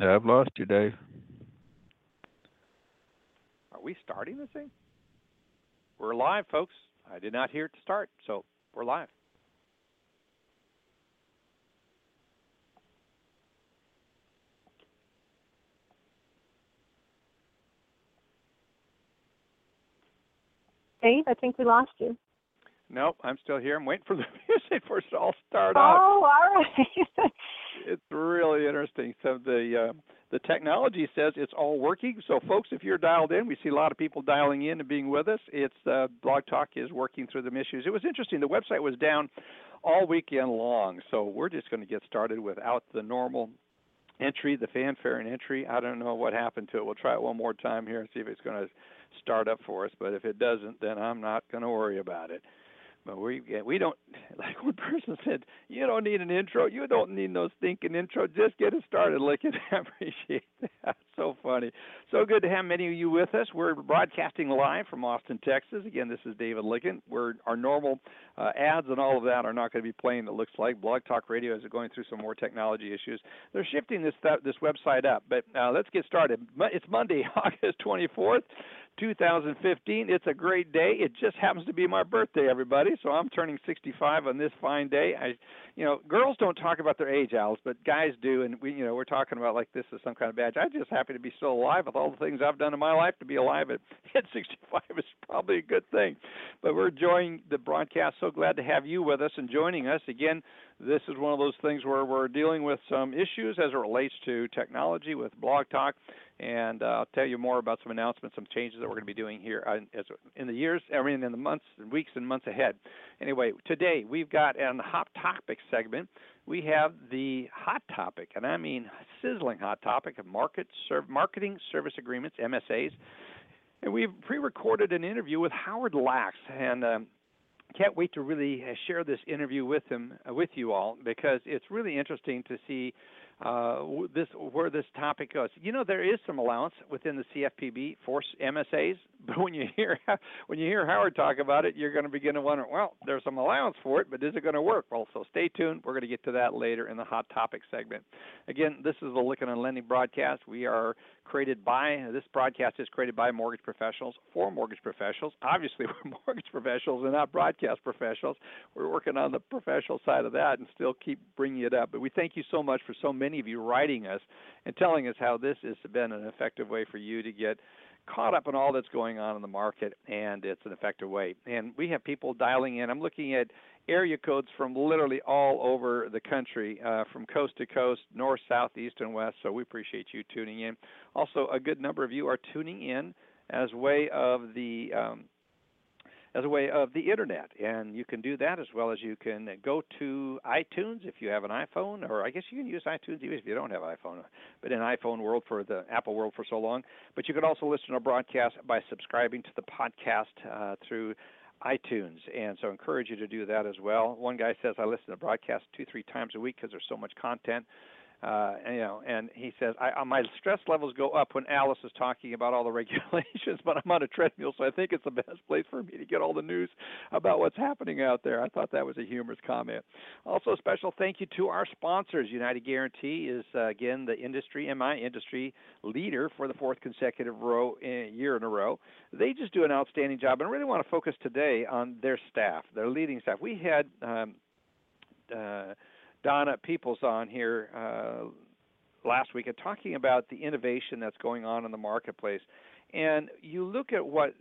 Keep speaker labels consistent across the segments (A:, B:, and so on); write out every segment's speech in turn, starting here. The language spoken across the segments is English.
A: Yeah, I've lost you, Dave.
B: Are we starting this thing? We're live, folks. I did not hear it to start, so we're live.
C: Dave, I think we lost you.
B: Nope, I'm still here. I'm waiting for the music for it to all start
C: oh,
B: out.
C: Oh, all right.
B: it's really interesting. So the uh, the technology says it's all working. So folks, if you're dialed in, we see a lot of people dialing in and being with us. It's uh, Blog Talk is working through the issues. It was interesting. The website was down all weekend long, so we're just going to get started without the normal entry, the fanfare and entry. I don't know what happened to it. We'll try it one more time here and see if it's going to start up for us. But if it doesn't, then I'm not going to worry about it. But we we don't like one person said, you don't need an intro. You don't need no stinking intro. Just get it started. At I appreciate that. So funny. So good to have many of you with us. We're broadcasting live from Austin, Texas. Again, this is David Lykken. We're our normal uh, ads and all of that are not going to be playing. It looks like Blog Talk Radio is going through some more technology issues. They're shifting this this website up. But uh, let's get started. It's Monday, August 24th. 2015. It's a great day. It just happens to be my birthday, everybody. So I'm turning 65 on this fine day. I, you know, girls don't talk about their age, Alice, but guys do, and we, you know, we're talking about like this is some kind of badge. I'm just happy to be still alive with all the things I've done in my life. To be alive at, at 65 is probably a good thing. But we're enjoying the broadcast. So glad to have you with us and joining us again. This is one of those things where we're dealing with some issues as it relates to technology with Blog Talk and uh, I'll tell you more about some announcements, some changes that we're going to be doing here in the years, I mean, in the months, and weeks, and months ahead. Anyway, today we've got in the hot topic segment, we have the hot topic, and I mean sizzling hot topic of market serv- marketing service agreements (MSAs), and we've pre-recorded an interview with Howard Lax, and um, can't wait to really uh, share this interview with him, uh, with you all, because it's really interesting to see uh, this where this topic goes. You know, there is some allowance within the CFPB for MSAs, but when you hear when you hear Howard talk about it, you're going to begin to wonder, well, there's some allowance for it, but is it going to work? Well, so stay tuned. We're going to get to that later in the hot topic segment. Again, this is the Lykken on Lending broadcast. We are created by this broadcast is created by mortgage professionals for mortgage professionals. Obviously, we're mortgage professionals and not broadcast professionals. We're working on the professional side of that and still keep bringing it up. But we thank you so much for so many of you writing us and telling us how this has been an effective way for you to get caught up in all that's going on in the market and it's an effective way. And we have people dialing in. I'm looking at area codes from literally all over the country, uh, from coast to coast, north, south, east, and west. So we appreciate you tuning in. Also, a good number of you are tuning in as way of the um, as a way of the internet, and you can do that as well as you can go to iTunes if you have an iPhone, or I guess you can use iTunes even if you don't have an iPhone. But in iPhone world for the Apple world for so long, but you can also listen to broadcast by subscribing to the podcast uh, through iTunes, and so I encourage you to do that as well. One guy says I listen to broadcasts two, three times a week because there's so much content uh, and, you know, and he says, I, uh, my stress levels go up when Alice is talking about all the regulations, but I'm on a treadmill, so I think it's the best place for me to get all the news about what's happening out there. I thought that was a humorous comment. Also, a special thank you to our sponsors. United Guaranty is uh, again the industry, and my industry leader for the fourth consecutive row in, year in a row. They just do an outstanding job, and I really want to focus today on their staff, their leading staff. We had. Um, uh, Donna Peoples on here uh, last week and talking about the innovation that's going on in the marketplace. And you look at what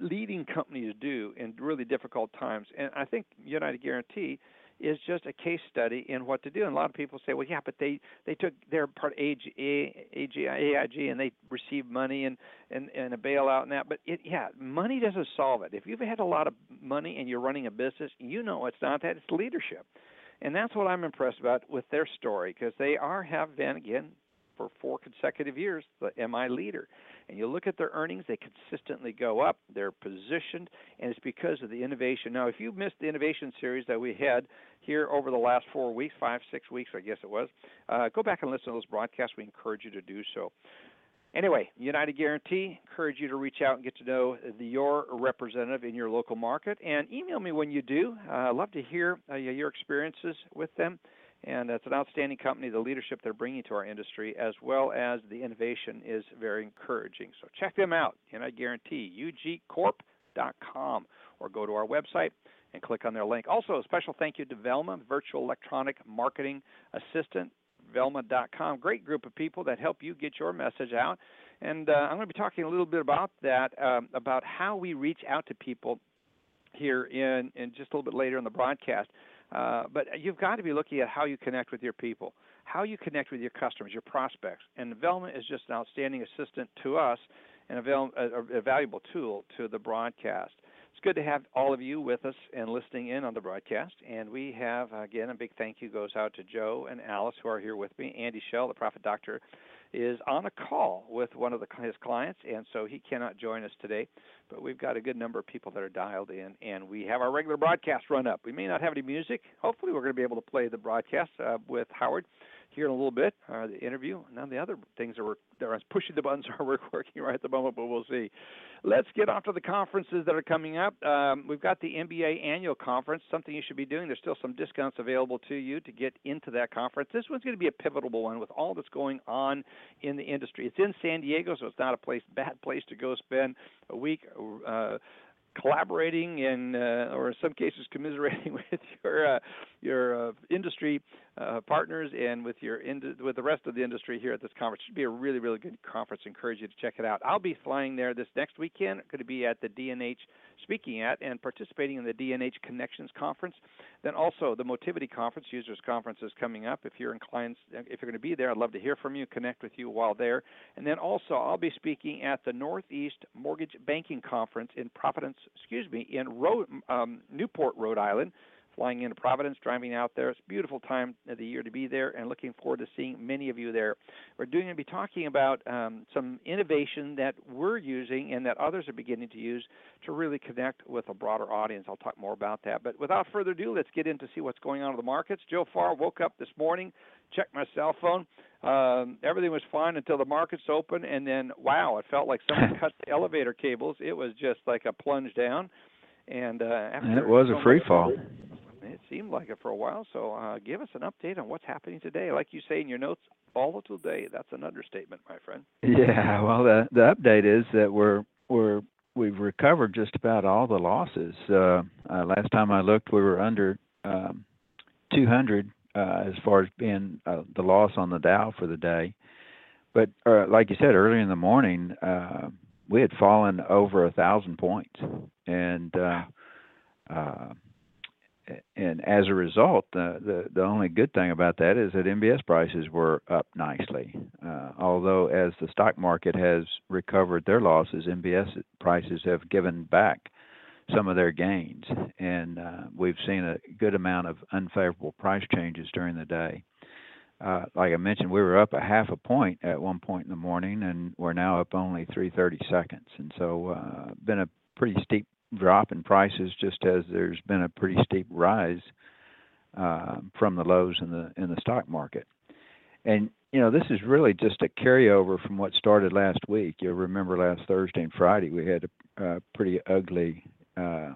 B: leading companies do in really difficult times, and I think United Guaranty is just a case study in what to do. And a lot of people say, well, yeah, but they they took their part AG, AG, AIG and they received money and and and a bailout and that. But it, yeah, money doesn't solve it. If you've had a lot of money and you're running a business, you know it's not that. It's leadership. And that's what I'm impressed about with their story because they are have been again for four consecutive years the MI leader. And you look at their earnings, they consistently go up. They're positioned, and it's because of the innovation. Now, if you missed the innovation series that we had here over the last four weeks, five, six weeks, I guess it was, uh, go back and listen to those broadcasts. We encourage you to do so. Anyway, United Guaranty, encourage you to reach out and get to know the, your representative in your local market and email me when you do. Uh, I'd love to hear uh, your experiences with them and it's an outstanding company. The leadership they're bringing to our industry, as well as the innovation, is very encouraging. So check them out, I guarantee ugcorp.com or go to our website and click on their link. Also, a special thank you to Velma, Virtual Electronic Marketing Assistant, Velma.com. Great group of people that help you get your message out. And uh, I'm going to be talking a little bit about that, um, about how we reach out to people here in, in just a little bit later in the broadcast. Uh, but you've got to be looking at how you connect with your people, how you connect with your customers, your prospects. And Velma is just an outstanding assistant to us and a, a, a valuable tool to the broadcast. It's good to have all of you with us and listening in on the broadcast. And we have, again, a big thank you goes out to Joe and Alice who are here with me. Andy Schell, the Profit Doctor, is on a call with one of the, his clients, and so he cannot join us today. But we've got a good number of people that are dialed in, and we have our regular broadcast run up. We may not have any music. Hopefully, we're going to be able to play the broadcast uh, with Howard here in a little bit, uh, the interview. Now the other things are that are pushing the buttons are working right at the moment, but we'll see. Let's get off to the conferences that are coming up. Um, we've got the MBA annual conference, something you should be doing. There's still some discounts available to you to get into that conference. This one's going to be a pivotal one with all that's going on in the industry. It's in San Diego, so it's not a place bad place to go spend a week. Uh, collaborating and uh, or in some cases commiserating with your uh, your uh, industry uh, partners and with your ind- with the rest of the industry here at this conference. It should be a really really good conference. I Encourage you to check it out. I'll be flying there this next weekend. Going to be at the D&H speaking at and participating in the D&H Connections Conference. Then also the Motivity Conference, Users Conference is coming up. If you're inclined, if you're going to be there, I'd love to hear from you, connect with you while there. And then also I'll be speaking at the Northeast Mortgage Banking Conference in Providence, excuse me, in Ro- um, Newport, Rhode Island flying into Providence, driving out there. It's a beautiful time of the year to be there, and looking forward to seeing many of you there. We're going to be talking about um, some innovation that we're using and that others are beginning to use to really connect with a broader audience. I'll talk more about that. But without further ado, let's get in to see what's going on in the markets. Joe Farr woke up this morning, checked my cell phone. Um, everything was fine until the markets opened, and then wow, it felt like someone cut the elevator cables. It was just like a plunge down. And uh, after
A: and it was a free fall.
B: It seemed like it for a while. So uh, give us an update on what's happening today. Like you say in your notes, volatile day. That's an understatement, my friend.
A: Yeah. Well, the the update is that we're we're we've recovered just about all the losses. Uh, uh, last time I looked, we were under um, 200 uh, as far as being uh, the loss on the Dow for the day. But uh, like you said earlier in the morning, uh, we had fallen over a thousand points, and and as a result, the, the, the only good thing about that is that MBS prices were up nicely. Uh, although as the stock market has recovered their losses, MBS prices have given back some of their gains, and uh, we've seen a good amount of unfavorable price changes during the day. Uh, like I mentioned, we were up a half a point at one point in the morning, and we're now up only 330 seconds, and so uh, been a pretty steep drop in prices, just as there's been a pretty steep rise uh, from the lows in the in the stock market. And you know, this is really just a carryover from what started last week. You'll remember last Thursday and Friday we had a, a pretty ugly uh,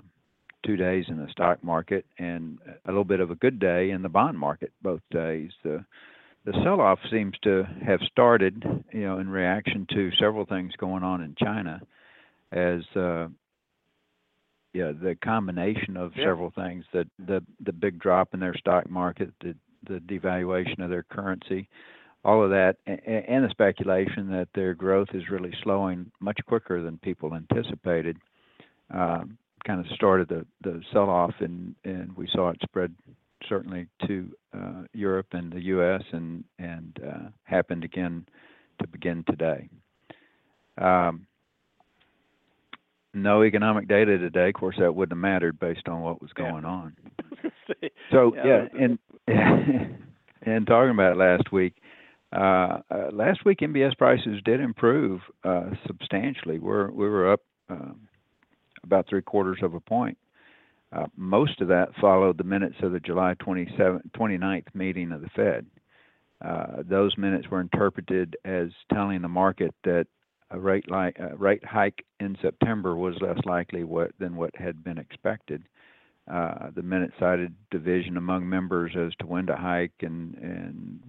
A: two days in the stock market and a little bit of a good day in the bond market both days. The the sell-off seems to have started, you know, in reaction to several things going on in China, as uh, yeah, the combination of yeah. several things the the the big drop in their stock market, the the devaluation of their currency, all of that, and the speculation that their growth is really slowing much quicker than people anticipated, um, kind of started the the sell off, and and we saw it spread certainly to uh, Europe and the U.S. and and uh, happened again to begin today. No economic data today. Of course, that wouldn't have mattered based on what was going
B: yeah.
A: on. so yeah, yeah and and talking about last week, uh, uh, last week MBS prices did improve uh, substantially. We're we were up um, about three quarters of a point. Uh, most of that followed the minutes of the July 27, 29th meeting of the Fed. Uh, those minutes were interpreted as telling the market that a rate a rate hike in September was less likely what, than what had been expected. uh, the minute cited division among members as to when to hike and and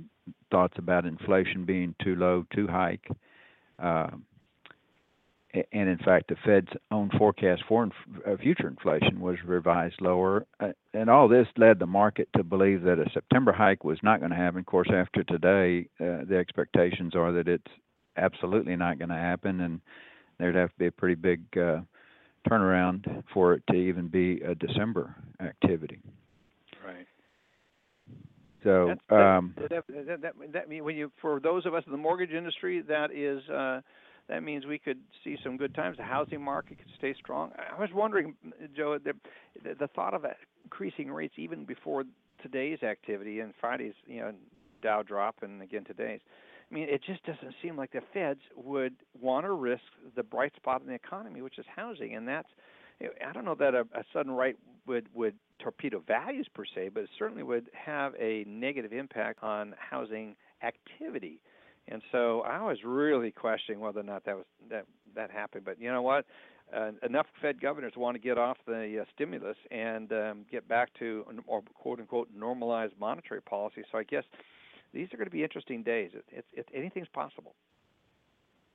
A: thoughts about inflation being too low to hike. Uh, and in fact, the Fed's own forecast for inf- uh, future inflation was revised lower. Uh, and all this led the market to believe that a September hike was not going to happen. Of course, after today, uh, the expectations are that it's absolutely not going to happen, and there'd have to be a pretty big uh, turnaround for it to even be a December activity.
B: Right.
A: So,
B: that,
A: um,
B: that, that, that, that mean when you for those of us in the mortgage industry, that is uh, that means we could see some good times. The housing market could stay strong. I was wondering, Joe, the the thought of increasing rates even before today's activity and Friday's, you know, Dow drop and again today's. I mean, it just doesn't seem like the Feds would want to risk the bright spot in the economy, which is housing, and that's. I don't know that a, a sudden right would would torpedo values per se, but it certainly would have a negative impact on housing activity. And so I was really questioning whether or not that was that that happened. But you know what? Uh, enough Fed governors want to get off the uh, stimulus and um, get back to or quote unquote normalized monetary policy. So I guess these are going to be interesting days. It, it, anything's possible.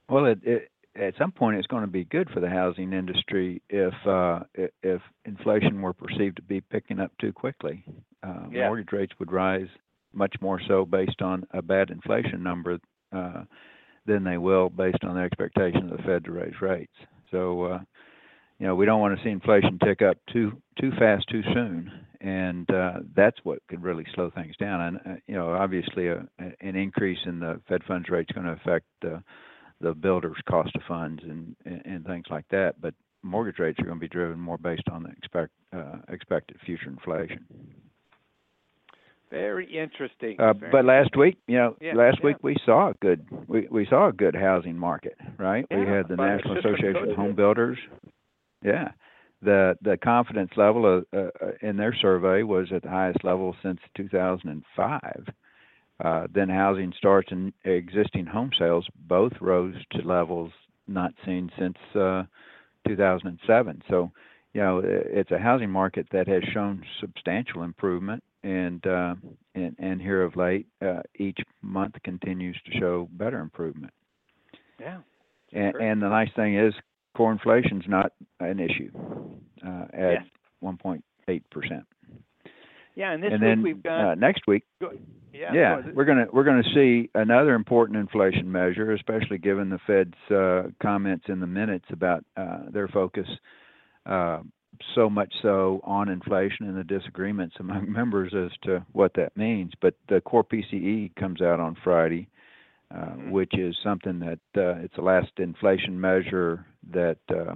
A: Well, it, it, at some point, it's going to be good for the housing industry if uh, if inflation were perceived to be picking up too quickly. Uh,
B: yeah.
A: Mortgage rates would rise much more so based on a bad inflation number uh, than they will based on the expectation of the Fed to raise rates. So, uh, you know, we don't want to see inflation tick up too too fast too soon, and uh, that's what could really slow things down. And uh, you know, obviously, a, an increase in the Fed funds rate is going to affect uh, the builder's cost of funds and, and, and things like that. But mortgage rates are going to be driven more based on the expect uh, expected future inflation.
B: Very interesting.
A: Uh,
B: Very
A: but last week, you know,
B: Yeah,
A: last
B: yeah.
A: week we saw a good we we saw a good housing market, right? we had the National Association of Home. Builders. Yeah. The the confidence level of, uh, uh, in their survey was at the highest level since 2005. Uh, then housing starts and existing home sales both rose to levels not seen since uh, 2007. So, you know, it's a housing market that has shown substantial improvement, and uh, and and here of late, uh, each month continues to show better improvement.
B: Yeah.
A: And, and the nice thing is, core inflation's not an issue uh, at
B: Yeah.
A: 1.8 percent.
B: Yeah, and this
A: And
B: week
A: then
B: we've got
A: uh, next week,
B: go- yeah,
A: yeah,
B: go-
A: we're gonna we're gonna see another important inflation measure, especially given the Fed's uh, comments in the minutes about uh, their focus uh, so much so on inflation and the disagreements among members as to what that means. But the core PCE comes out on Friday. Which is something that uh, it's the last inflation measure that. Uh,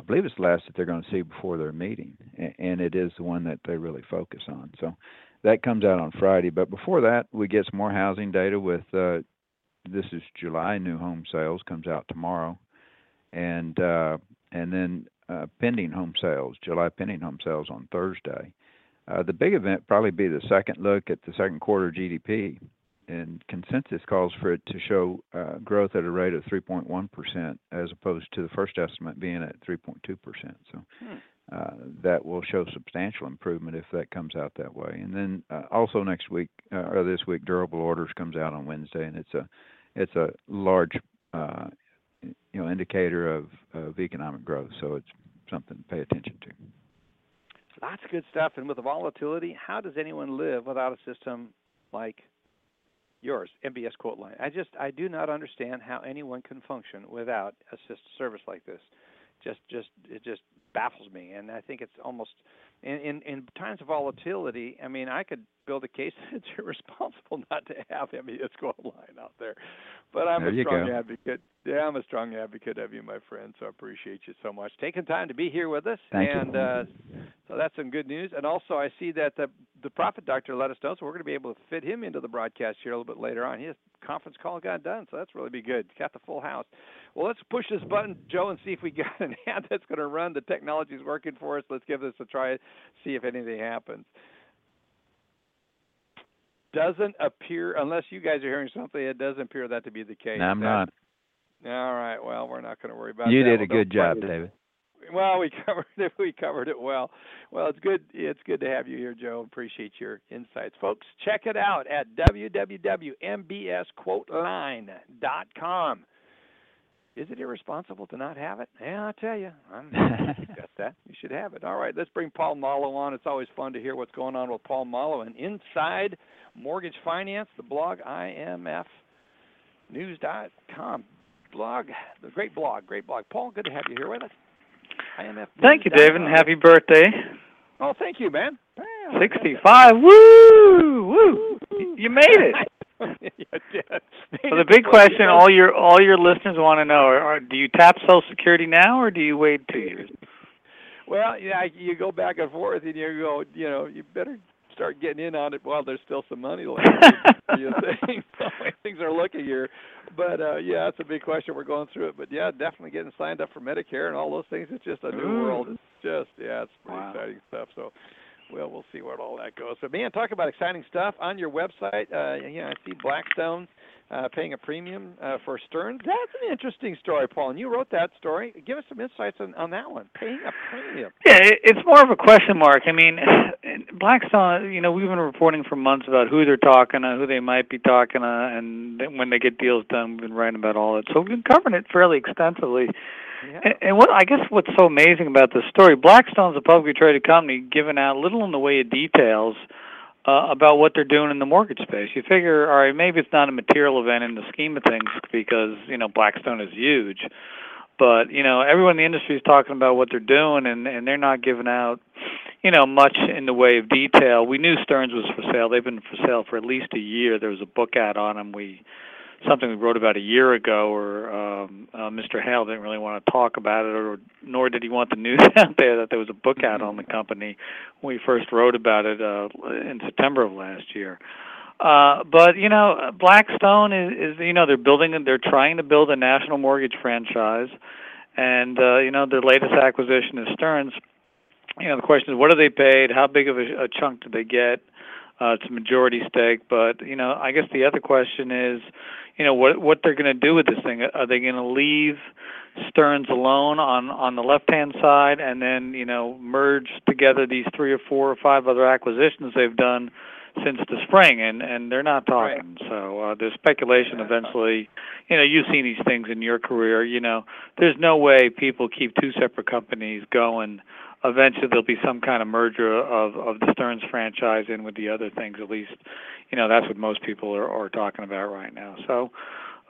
A: I believe it's the last that they're going to see before their meeting, and it is the one that they really focus on. So that comes out on Friday. But before that, we get some more housing data with uh, this is July new home sales comes out tomorrow, and uh, and then uh, pending home sales, July pending home sales on Thursday. Uh, the big event probably be the second look at the second quarter GDP, and consensus calls for it to show uh, growth at a rate of 3.1 percent, as opposed to the first estimate being at 3.2 percent. So
B: Hmm.
A: uh, that will show substantial improvement if that comes out that way. And then uh, also next week uh, or this week, durable orders comes out on Wednesday, and it's a it's a large uh, you know indicator of, of economic growth. So it's something to pay attention to.
B: lots of good stuff. And with the volatility, how does anyone live without a system like yours, MBS quote line? I just I do not understand how anyone can function without a sys- service like this. Just just it just baffles me, and I think it's almost in, in in times of volatility. I mean, I could build a case that it's irresponsible not to have MBS quote line out there, but I'm
A: There
B: a strong
A: go.
B: advocate. Yeah, I'm a strong advocate of you, my friend. So I appreciate you so much taking time to be here with us.
A: Thank you.
B: and uh, so that's some good news. And also, I see that the the profit doctor let us know, so we're going to be able to fit him into the broadcast here a little bit later on. His conference call got done, so that's really be good. Got the full house. Well, let's push this button, Joe, and see if we got an ad that's going to run. The technology's working for us. Let's give this a try. See if anything happens. Doesn't appear, unless you guys are hearing something, it doesn't appear that to be the case.
A: No, I'm
B: That-
A: not.
B: All right. Well, we're not going to worry about
A: You
B: that.
A: You did
B: Well,
A: a good job. David.
B: Well, we covered it. We covered it well. Well, it's good. It's good to have you here, Joe. Appreciate your insights, folks. Check it out at www.mbsquoteline.com. Is it irresponsible to not have it? Yeah, I tell you, I'm got that. You should have it. All right, let's bring Paul Muolo on. It's always fun to hear what's going on with Paul Muolo and Inside Mortgage Finance, the blog IMFnews.com blog, the great blog, great blog. Paul, good to have you here with us. IMF.
D: Thank you, David, and happy birthday.
B: Oh, thank you, man.
D: 65. Woo! Woo! You made it.
B: you did.
D: So the big question all your all your listeners want to know are, are do you tap Social Security now or do you wait 2 years?
B: Well, yeah, you go back and forth and you go, you know, you better start getting in on it while there's still some money left. you think the way things are looking here. But uh yeah, that's a big question. We're going through it. But yeah, definitely getting signed up for Medicare and all those things. It's just a new
D: Ooh.
B: world. It's just yeah, it's pretty
D: Wow.
B: exciting stuff. So well, we'll see where all that goes. But man, talk about exciting stuff on your website. Uh, yeah, I see Blackstone uh, paying a premium uh, for Stearns. That's an interesting story, Paul. And you wrote that story. Give us some insights on, on that one. Paying a premium.
D: Yeah, it, it's more of a question mark. I mean, Blackstone, you know, we've been reporting for months about who they're talking to, who they might be talking to, and when they get deals done, we've been writing about all that. So we've been covering it fairly extensively.
B: Yeah.
D: And, and what I guess what's so amazing about this story, Blackstone's a publicly traded company giving out little in the way of details uh, about what they're doing in the mortgage space. You figure, all right, maybe it's not a material event in the scheme of things because you know Blackstone is huge, but you know everyone in the industry is talking about what they're doing, and and they're not giving out you know much in the way of detail. We knew Stearns was for sale. They've been for sale for at least a year. There was a book ad on them. We something we wrote about a year ago, or um, uh, Mr. Hale didn't really want to talk about it, or nor did he want the news out there that there was a book out on the company when we first wrote about it uh, in September of last year. Uh, but you know, Blackstone is, is you know they're building they're trying to build a national mortgage franchise, and uh, you know their latest acquisition is Stearns. You know the question is what are they paid? How big of a, a chunk do they get? Uh, it's a majority stake, but you know I guess the other question is, you know what what they're going to do with this thing. Are they going to leave Stearns alone on on the left hand side, and then you know merge together these three or four or five other acquisitions they've done since the spring, and and they're not talking. So uh, there's speculation. Eventually, you know, you've seen these things in your career. You know, there's no way people keep two separate companies going. Eventually, there'll be some kind of merger of of the Stearns franchise in with the other things. At least, you know, that's what most people are, are talking about right now. So.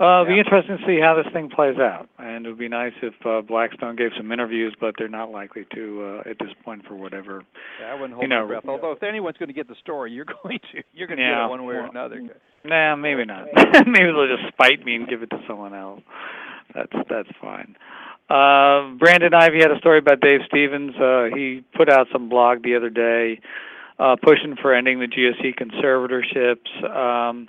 D: Uh, it'll be
B: Yeah.
D: interesting to see how this thing plays out, and it would be nice if uh, Blackstone gave some interviews, but they're not likely to uh, at this point for whatever
B: Yeah, I wouldn't hold
D: you know,
B: my breath. Although if anyone's going to get the story, you're going to. You're going to get it one way or another.
D: Nah, maybe not. maybe they'll just spite me and give it to someone else. That's that's fine. Uh, Brandon Ivey had a story about Dave Stevens. Uh, he put out some blog the other day, uh, pushing for ending the GSE conservatorships. Um,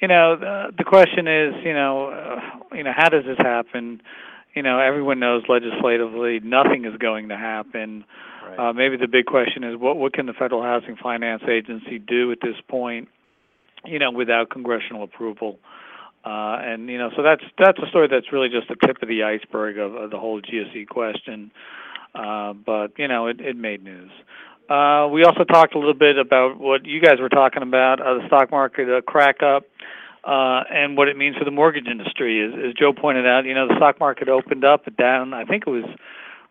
D: you know, the, the question is, you know, uh, you know, how does this happen? You know, everyone knows legislatively nothing is going to happen.
B: Right.
D: Uh, maybe the big question is what what can the Federal Housing Finance Agency do at this point, you know, without congressional approval? Uh, and you know, so that's that's a story that's really just the tip of the iceberg of, of the whole GSE question. Uh, but you know, it, it made news. Uh, we also talked a little bit about what you guys were talking about, uh, the stock market uh, crack up, uh, and what it means for the mortgage industry. As, as Joe pointed out, you know, the stock market opened up down. I think it was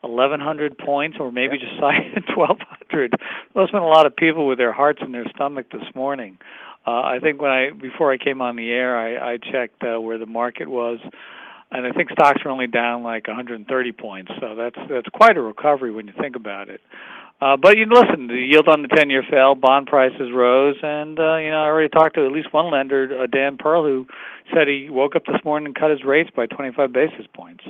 D: 1,100 points, or maybe just shy of 1,200. Those been a lot of people with their hearts in their stomach this morning. Uh, I think when I before I came on the air, I, I checked uh, where the market was, and I think stocks were only down like 130 points. So that's that's quite a recovery when you think about it. Uh, but you listen, the yield on the 10-year fell, bond prices rose, and uh, you know I already talked to at least one lender, uh, Dan Pearl, who said he woke up this morning and cut his rates by 25 basis points.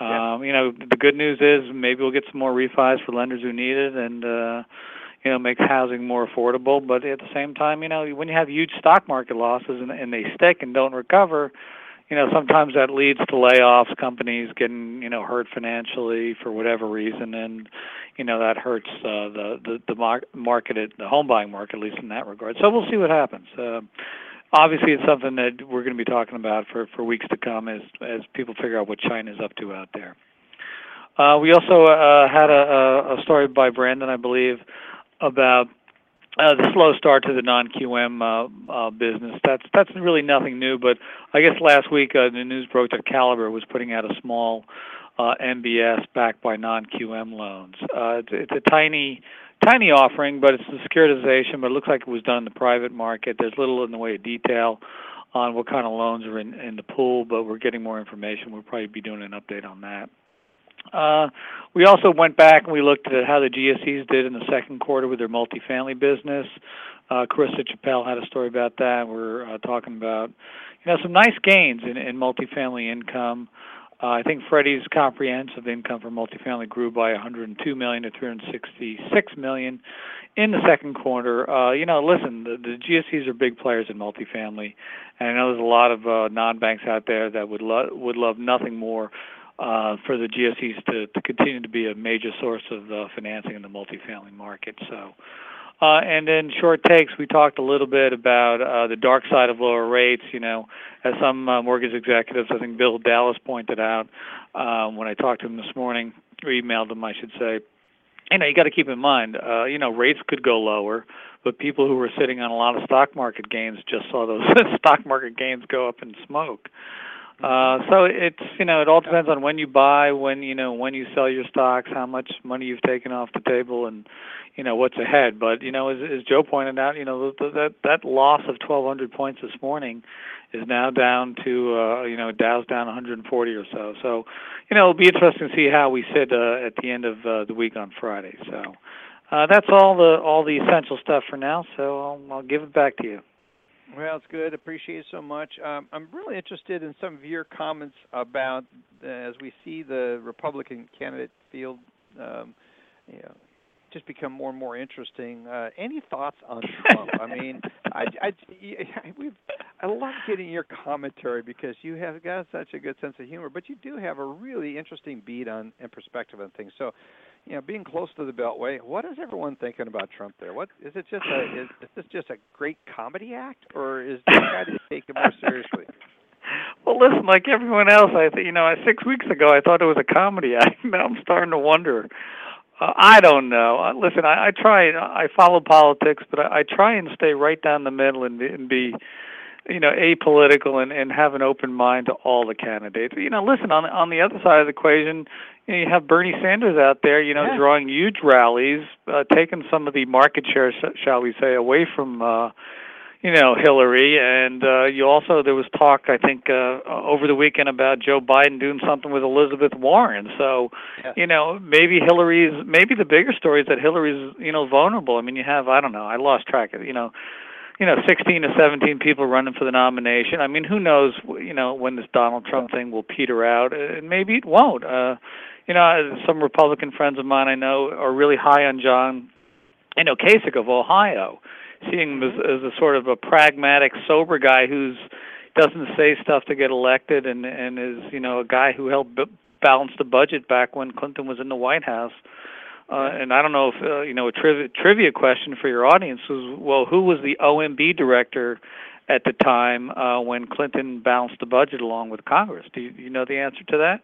B: Yeah.
D: Um, you know, the good news is maybe we'll get some more refis for lenders who need it, and uh, you know, make housing more affordable. But at the same time, you know, when you have huge stock market losses and, and they stick and don't recover, you know, sometimes that leads to layoffs, companies getting you know hurt financially for whatever reason, and you know that hurts uh, the the the mar- market, at, the home buying market, at least in that regard. So we'll see what happens. Uh, obviously, it's something that we're going to be talking about for for weeks to come as as people figure out what China's up to out there. Uh, we also uh, had a, a story by Brandon, I believe, about uh, the slow start to the non-QM uh, uh, business. That's that's really nothing new, but I guess last week uh, the news broke that Caliber was putting out a small uh, MBS backed by non-QM loans. Uh, it's, it's a tiny tiny offering, but it's a securitization. But it looks like it was done in the private market. There's little in the way of detail on what kind of loans are in in the pool, but we're getting more information. We'll probably be doing an update on that. Uh, we also went back and we looked at how the GSEs did in the second quarter with their multifamily business. Uh, Carissa Chappelle had a story about that. We're uh, talking about, you know, some nice gains in, in multifamily income. Uh, I think Freddie's comprehensive income for multifamily grew by 102 million to 366 million in the second quarter. Uh, you know, listen, the, the GSEs are big players in multifamily, and I know there's a lot of uh, non-banks out there that would lo- would love nothing more for the GSEs to, continue to be a major source of uh, financing in the multifamily market. So, uh, and then short takes, we talked a little bit about uh, the dark side of lower rates. You know, as some uh, mortgage executives, I think Bill Dallas pointed out um, when I talked to him this morning, or emailed him, I should say. You know, you got to keep in mind, uh, you know, rates could go lower, but people who were sitting on a lot of stock market gains just saw those stock market gains go up in smoke. Uh, so it's you know it all depends on when you buy, when you know when you sell your stocks, how much money you've taken off the table, and you know what's ahead. But you know as, as Joe pointed out, you know that that loss of 1,200 points this morning is now down to uh, you know Dow's down 140 or so. So you know it'll be interesting to see how we sit uh, at the end of uh, the week on Friday. So uh, that's all the all the essential stuff for now. So I'll, I'll give it back to you.
B: Well, it's good. Appreciate it so much. Um, I'm really interested in some of your comments about uh, as we see the Republican candidate field, um, you know, just become more and more interesting. Uh, any thoughts on Trump? I mean, I, I, we've, I love getting your commentary because you have got such a good sense of humor, but you do have a really interesting beat on and perspective on things. So, you know, being close to the Beltway, what is everyone thinking about Trump there? What is it just a is, is this just a great comedy act, or is this guy to take it more seriously?
D: Well, listen, like everyone else, I think you know, six weeks ago I thought it was a comedy act. Now I'm starting to wonder. Uh, I don't know. Uh, listen, I, I try. I follow politics, but I, I try and stay right down the middle and, and be you know, apolitical and, and have an open mind to all the candidates. You know, listen on on the other side of the equation, you, know, you have Bernie Sanders out there, you know,
B: yeah.
D: drawing huge rallies, uh, taking some of the market share, shall we say, away from. uh you know Hillary, and uh, you also there was talk I think uh, over the weekend about Joe Biden doing something with Elizabeth Warren. So,
B: yeah.
D: you know, maybe Hillary's maybe the bigger story is that Hillary's you know vulnerable. I mean, you have I don't know, I lost track of you know you know, 16 to 17 people running for the nomination. I mean, who knows, you know, when this Donald Trump thing will peter out, and maybe it won't. Uh, you know, some Republican friends of mine I know are really high on John, you know, Kasich of Ohio, seeing him as, as a sort of a pragmatic, sober guy who's doesn't say stuff to get elected, and and is you know a guy who helped b- balance the budget back when Clinton was in the White House. And I don't know if uh, you know a trivia trivia question for your audience was well, who was the OMB director at the time uh, when Clinton balanced the budget along with Congress? Do you, you know the answer to that?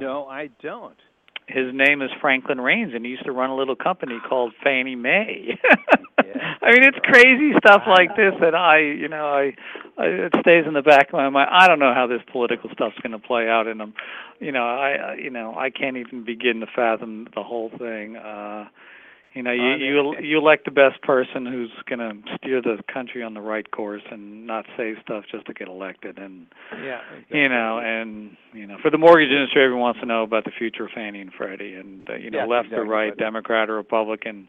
B: No, I don't.
D: His name is Franklin Raines, and he used to run a little company called Fannie Mae.
B: yeah.
D: I mean, it's crazy stuff like this that I, you know, I, I it stays in the back of my mind. I don't know how this political stuff's going to play out in them. You know, I, you know, I can't even begin to fathom the whole thing. Uh, you know, you you you elect the best person who's going to steer the country on the right course and not say stuff just to get elected. And
B: yeah, exactly.
D: you know, and you know, for the mortgage industry, everyone wants to know about the future of Fannie and Freddie, and uh, you know,
B: Yeah,
D: left
B: exactly.
D: or right, Democrat or Republican.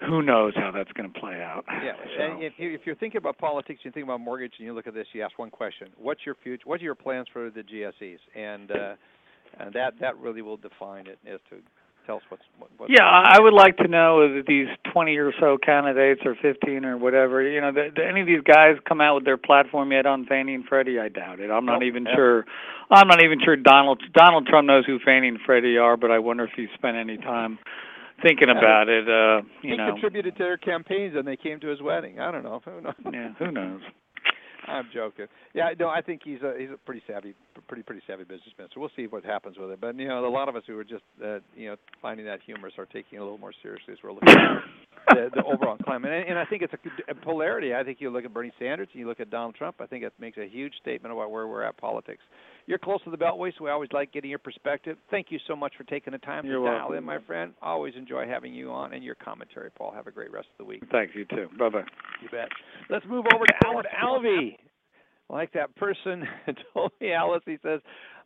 D: Who knows how that's going to play out?
B: Yeah,
D: So-
B: and if you if you're thinking about politics, you think about mortgage, and you look at this, you ask one question: What's your future? What are your plans for the GSEs? And uh, and that that really will define it as to tell us what's what. what's
D: Yeah, I I would like to know that these 20 or so candidates, or 15 or whatever, you know, that that any of these guys come out with their platform yet on Fannie and Freddie. I doubt it. I'm not
B: Nope,
D: even
B: yeah.
D: sure. I'm not even sure Donald Donald Trump knows who Fannie and Freddie are, but I wonder if he spent any time thinking about it. Uh, you
B: he
D: know,
B: contributed to their campaigns, and they came to his wedding. I don't know. Who knows?
D: yeah, who knows?
B: I'm joking. Yeah, no, I think he's a he's a pretty savvy, pretty pretty savvy businessman. So we'll see what happens with it. But you know, a lot of us who are just uh, you know finding that humorous are taking it a little more seriously as we're looking at the, the overall climate. And, and I think it's a, a polarity. I think you look at Bernie Sanders and you look at Donald Trump. I think it makes a huge statement about where we're at politics. You're close to the Beltway, so we always like getting your perspective. Thank you so much for taking the time
D: You're
B: to dial in, my friend. Always enjoy having you on and your commentary, Paul. Have a great rest of the week.
D: Thanks, you too. Bye bye.
B: You bet. Let's move over to Alice Alvey. Like that person told me, Alice, he says,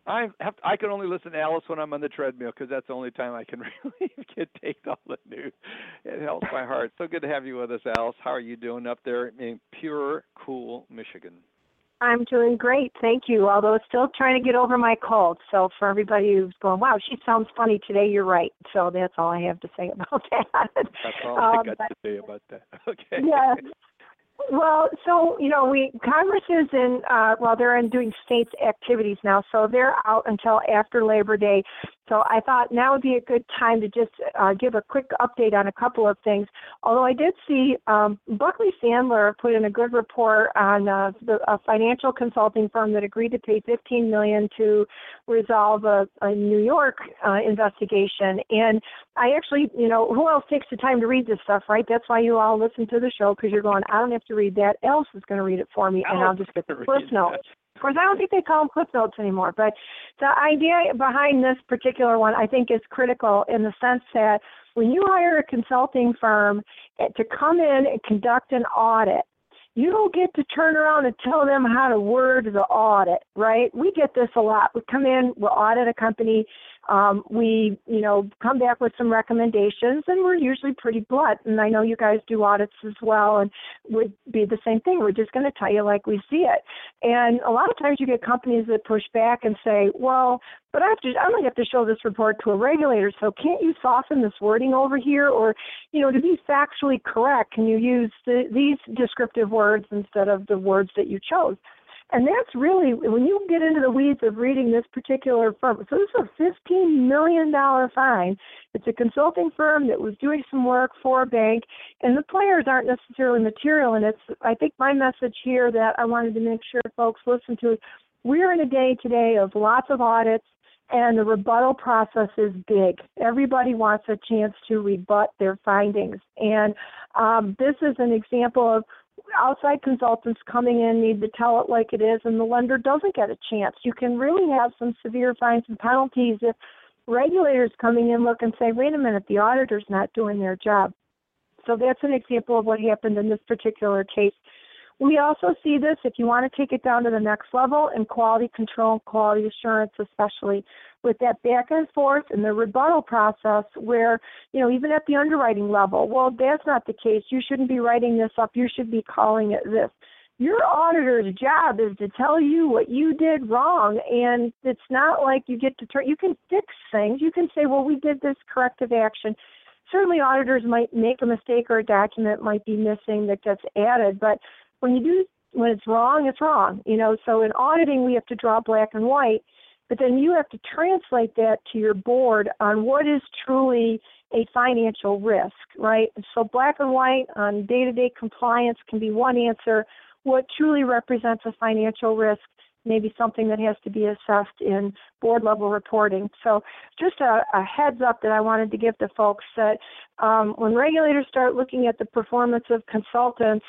B: I have I can only listen to Alice when I'm on the treadmill because that's the only time I can really get take all the news. It helps my heart. So good to have you with us, Alice. How are you doing up there in pure, cool Michigan?
C: I'm doing great, thank you. Although still trying to get over my cold. So for everybody who's going, wow, she sounds funny today. You're right. So that's all I have to say about that.
B: That's all I
C: Um,
B: got
C: but-
B: to say about that. Okay.
C: yeah. Well, so you know, we Congress is in uh well, they're in doing states activities now, so they're out until after Labor Day. So I thought now would be a good time to just uh, give a quick update on a couple of things. Although I did see um, Buckley Sandler put in a good report on uh, the, a financial consulting firm that agreed to pay 15 million to resolve a, a New York uh, investigation. And I actually, you know, who else takes the time to read this stuff, right? That's why you all listen to the show because you're going, I don't have to read that. Alice is going to read it for me, and I'll just get the cliff notes. Of course, I don't think they call them cliff notes anymore, but the idea behind this particular one, I think, is critical in the sense that when you hire a consulting firm eh, to come in and conduct an audit, you don't get to turn around and tell them how to word the audit, right? We get this a lot. We come in, we'll audit a company, um, we, you know, come back with some recommendations, and we're usually pretty blunt. And I know you guys do audits as well, and would be the same thing. We're just going to tell you like we see it. And a lot of times you get companies that push back and say, well, but I have to, I only have to show this report to a regulator, so can't you soften this wording over here? Or, you know, to be factually correct, can you use the, these descriptive words instead of the words that you chose? And that's really, when you get into the weeds of reading this particular firm, so this is a $15 million fine. It's a consulting firm that was doing some work for a bank, and the players aren't necessarily material. And it's, I think my message here that I wanted to make sure folks listen to is we're in a day today of lots of audits, and the rebuttal process is big. Everybody wants a chance to rebut their findings. And um, this is an example of outside consultants coming in need to tell it like it is, and the lender doesn't get a chance. You can really have some severe fines and penalties if regulators coming in look and say, wait a minute, the auditor's not doing their job. So that's an example of what happened in this particular case. We also see this if you want to take it down to the next level in quality control and quality assurance, especially with that back and forth and the rebuttal process where, you know, even at the underwriting level, well, that's not the case. You shouldn't be writing this up. You should be calling it this. Your auditor's job is to tell you what you did wrong, and it's not like you get to turn. You can fix things. You can say, well, we did this corrective action. Certainly, auditors might make a mistake or a document might be missing that gets added, but when you do when it's wrong, it's wrong. You know, so in auditing we have to draw black and white, but then you have to translate that to your board on what is truly a financial risk, right? So black and white on day-to-day compliance can be one answer. What truly represents a financial risk maybe something that has to be assessed in board level reporting. So just a, a heads up that I wanted to give to folks that um, when regulators start looking at the performance of consultants,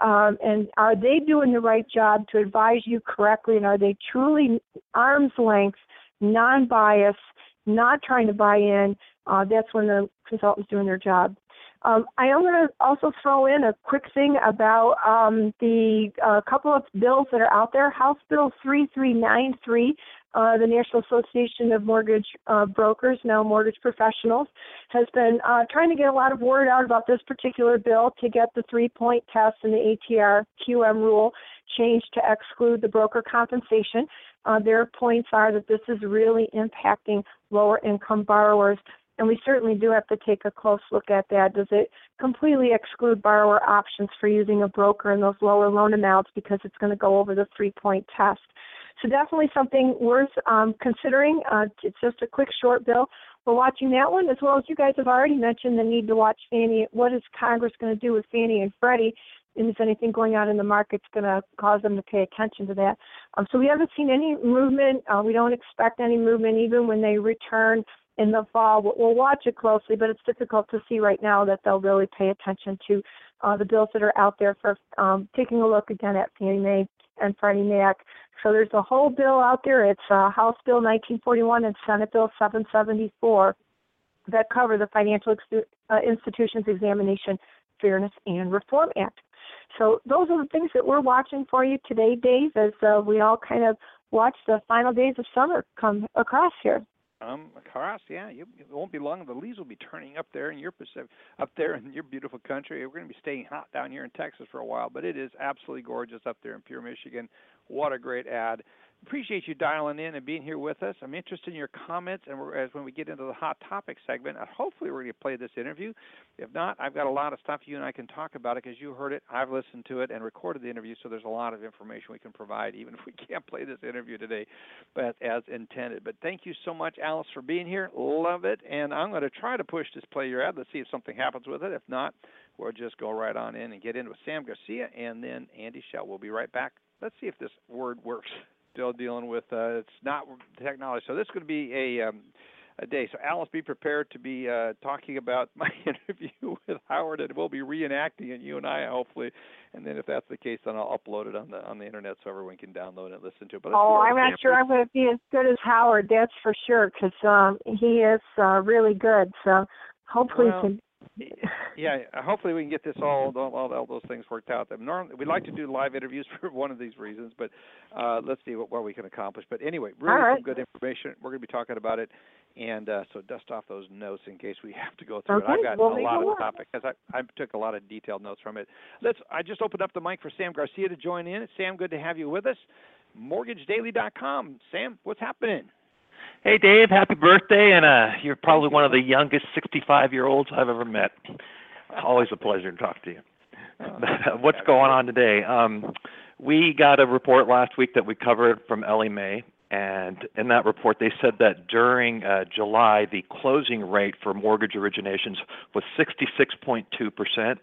C: um, and are they doing the right job to advise you correctly? And are they truly arm's length non-biased not trying to buy in? Uh, that's when the consultant's doing their job. Um, I am going to also throw in a quick thing about um, the uh, couple of bills that are out there. House Bill 3393, uh, the National Association of Mortgage uh, Brokers, now mortgage professionals, has been uh, trying to get a lot of word out about this particular bill to get the three-point test and the ATR QM rule changed to exclude the broker compensation. Uh, their points are that this is really impacting lower income borrowers and we certainly do have to take a close look at that. Does it completely exclude borrower options for using a broker in those lower loan amounts because it's going to go over the three point test? So definitely something worth um, considering. Uh, it's just a quick short bill. We're watching that one as well as you guys have already mentioned the need to watch Fannie. What is Congress going to do with Fannie and Freddie? And is anything going on in the market's going to cause them to pay attention to that. Um, so we haven't seen any movement. Uh, we don't expect any movement even when they return in the fall. We'll, watch it closely, but it's difficult to see right now that they'll really pay attention to uh, the bills that are out there for um, taking a look again at Fannie Mae and Freddie Mac. So there's a whole bill out there. It's uh, House Bill 1941 and Senate Bill 774 that cover the Financial uh, Institutions Examination Fairness and Reform Act. So those are the things that we're watching for you today, Dave, as uh, we all kind of watch the final days of summer come across here.
B: Um, across, yeah, you, it won't be long. The leaves will be turning up there in your Pacific, up there in your beautiful country. We're going to be staying hot down here in Texas for a while, but it is absolutely gorgeous up there in Pure Michigan. What a great ad! Appreciate you dialing in and being here with us. I'm interested in your comments, and as when we get into the hot topic segment, uh, hopefully we're going to play this interview. If not, I've got a lot of stuff you and I can talk about it because you heard it, I've listened to it, and recorded the interview. So there's a lot of information we can provide, even if we can't play this interview today, but as intended. But thank you so much, Alice, for being here. Love it, and I'm going to try to push this play your ad. Let's see if something happens with it. If not, we'll just go right on in and get into with Sam Garcia and then Andy Schell. We'll be right back. Let's see if this word works still dealing with uh, it's not technology. So this is going to be a um, a day. So Alice, be prepared to be uh, talking about my interview with Howard, and we'll be reenacting it, you and I, hopefully. And then if that's the case, then I'll upload it on the on the internet so everyone can download it and listen to it.
C: But oh, I'm not sure I'm going to be as good as Howard. That's for sure, because um, he is uh, really good. So hopefully,
B: well,
C: can
B: yeah, hopefully we can get this all all, all those things worked out. Normally, we'd like to do live interviews for one of these reasons, but uh, let's see what, what we can accomplish. But anyway, really
C: right.
B: some good information. We're going to be talking about it, and uh, so dust off those notes in case we have to go through
C: okay,
B: it. I've got
C: we'll
B: a lot of topics because I, I took a lot of detailed notes from it. Let's. I just opened up the mic for Sam Garcia to join in. Sam, good to have you with us. MortgageDaily.com. Sam, what's happening?
E: Hey Dave, happy birthday, and uh, you're probably one of the youngest 65 year olds I've ever met. Always a pleasure to talk to you. What's going on today? Um, we got a report last week that we covered from Ellie Mae, and in that report they said that during uh, July the closing rate for mortgage originations was 66.2 percent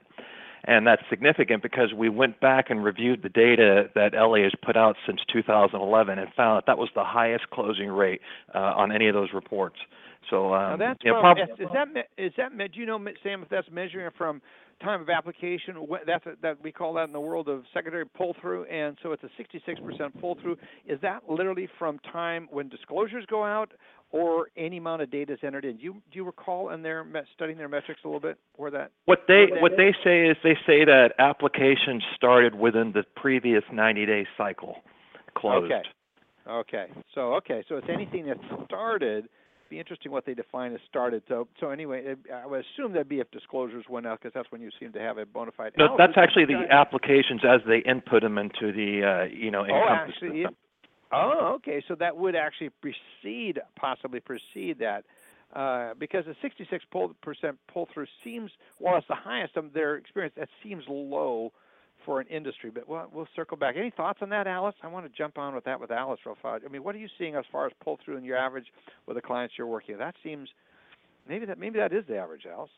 E: and that's significant because we went back and reviewed the data that Ellie has put out since 2011 and found that that was the highest closing rate uh, on any of those reports. So
B: um, now that's
E: you know,
B: from,
E: prob-
B: is, is that is that do you know Sam if that's measuring from time of application that's a, that we call that in the world of secondary pull through and so it's a 66% pull through is that literally from time when disclosures go out or any amount of data is entered in. Do you do you recall in their studying their metrics a little bit where that?
E: What they what they say is they say that applications started within the previous 90 day cycle closed.
B: Okay. Okay. So okay. So it's anything that started. Be interesting what they define as started. So so anyway, I would assume that'd be if disclosures went out because that's when you seem to have a bona fide.
E: No, that's actually the applications as they input them into the uh, you know
B: oh, actually,
E: system.
B: Oh, okay. So that would actually precede, possibly precede that, uh, because the 66 percent pull through seems, while it's the highest of their experience, that seems low for an industry. But we'll, we'll circle back. Any thoughts on that, Alice? I want to jump on with that with Alice real fast. I mean, what are you seeing as far as pull through in your average with the clients you're working with? That seems maybe that maybe that is the average, Alice.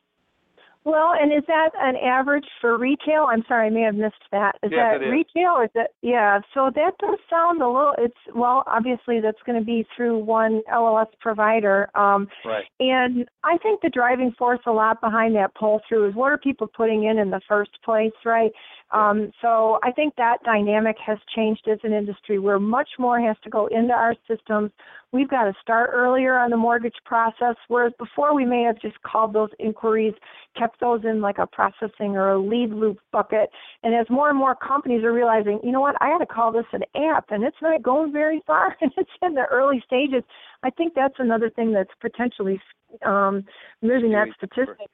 C: Well, and is that an average for retail? I'm sorry, I may have missed that. Is
B: yes,
C: that retail is that yeah, so that does sound a little it's well, obviously that's going to be through one LOS provider. Um
B: right.
C: and I think the driving force a lot behind that pull through is what are people putting in in the first place, right? Um, so I think that dynamic has changed as an industry where much more has to go into our systems. We've got to start earlier on the mortgage process, whereas before we may have just called those inquiries, kept those in like a processing or a lead loop bucket. And as more and more companies are realizing, you know what, I got to call this an app and it's not going very far and it's in the early stages, I think that's another thing that's potentially um, moving that statistic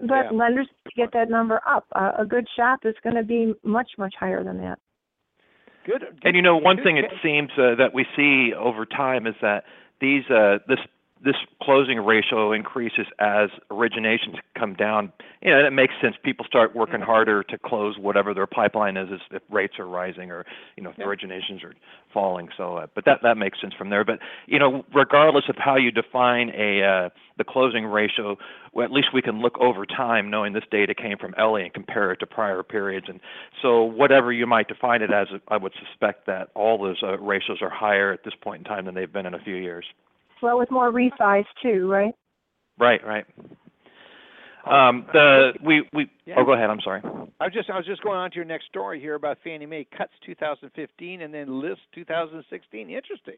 C: but
B: yeah.
C: lenders get that number up. Uh, a good shop is going to be much much higher than that.
B: Good. good
E: and you know, one
B: good,
E: thing it seems uh, that we see over time is that these uh, this this closing ratio increases as originations come down. You know, it makes sense. People start working harder to close whatever their pipeline is, is if rates are rising or you know if originations are falling. So, uh, but that that makes sense from there. But you know, regardless of how you define a uh, the closing ratio, well, at least we can look over time, knowing this data came from Ellie and compare it to prior periods. And so, whatever you might define it as, I would suspect that all those uh, ratios are higher at this point in time than they've been in a few years.
C: Well, with more refis too, right?
E: Right, right. Um, the we we.
B: Yeah.
E: Oh, go ahead. I'm sorry.
B: I was just I was just going on to your next story here about Fannie Mae cuts 2015 and then lists 2016. Interesting.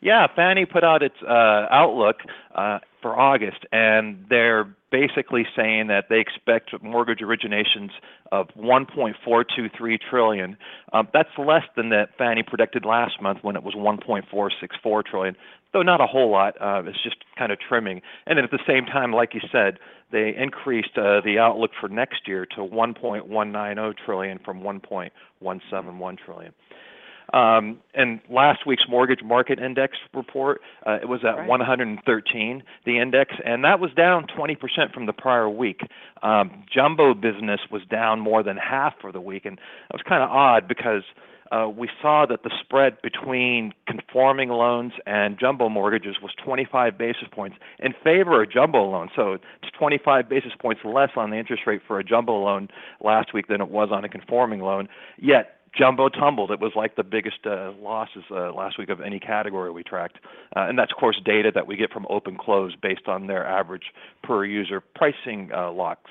E: Yeah, Fannie put out its uh, outlook uh, for August, and they're basically saying that they expect mortgage originations of 1.423 trillion. Um, that's less than that Fannie predicted last month when it was 1.464 trillion. Though not a whole lot. Uh, it's just kind of trimming. And then at the same time, like you said, they increased uh, the outlook for next year to 1.190 trillion from 1.171 trillion. Um, and last week's mortgage market index report, uh, it was at
B: Right.
E: 113, the index, and that was down 20% from the prior week. Um, jumbo business was down more than half for the week, and that was kind of odd because uh, we saw that the spread between conforming loans and jumbo mortgages was 25 basis points in favor of jumbo loans. So it's 25 basis points less on the interest rate for a jumbo loan last week than it was on a conforming loan. Yet jumbo tumbled. It was like the biggest uh, losses uh, last week of any category we tracked, uh, and that's of course data that we get from OpenClose based on their average per user pricing uh, locks.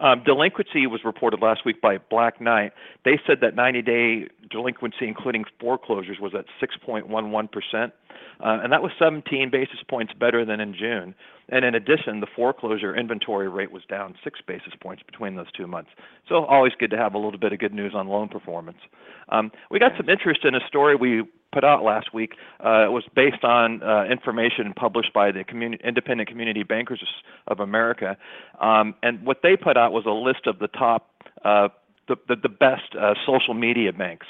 E: Um, delinquency was reported last week by Black Knight. They said that 90-day delinquency, including foreclosures, was at 6.11 percent, uh, and that was 17 basis points better than in June. And in addition, the foreclosure inventory rate was down six basis points between those two months. So always good to have a little bit of good news on loan performance. Um, we got some interest in a story we put out last week. Uh, it was based on uh, information published by the Independent Community Bankers of America, um, and what they put out was a list of the top, uh, the, the the best uh, social media banks.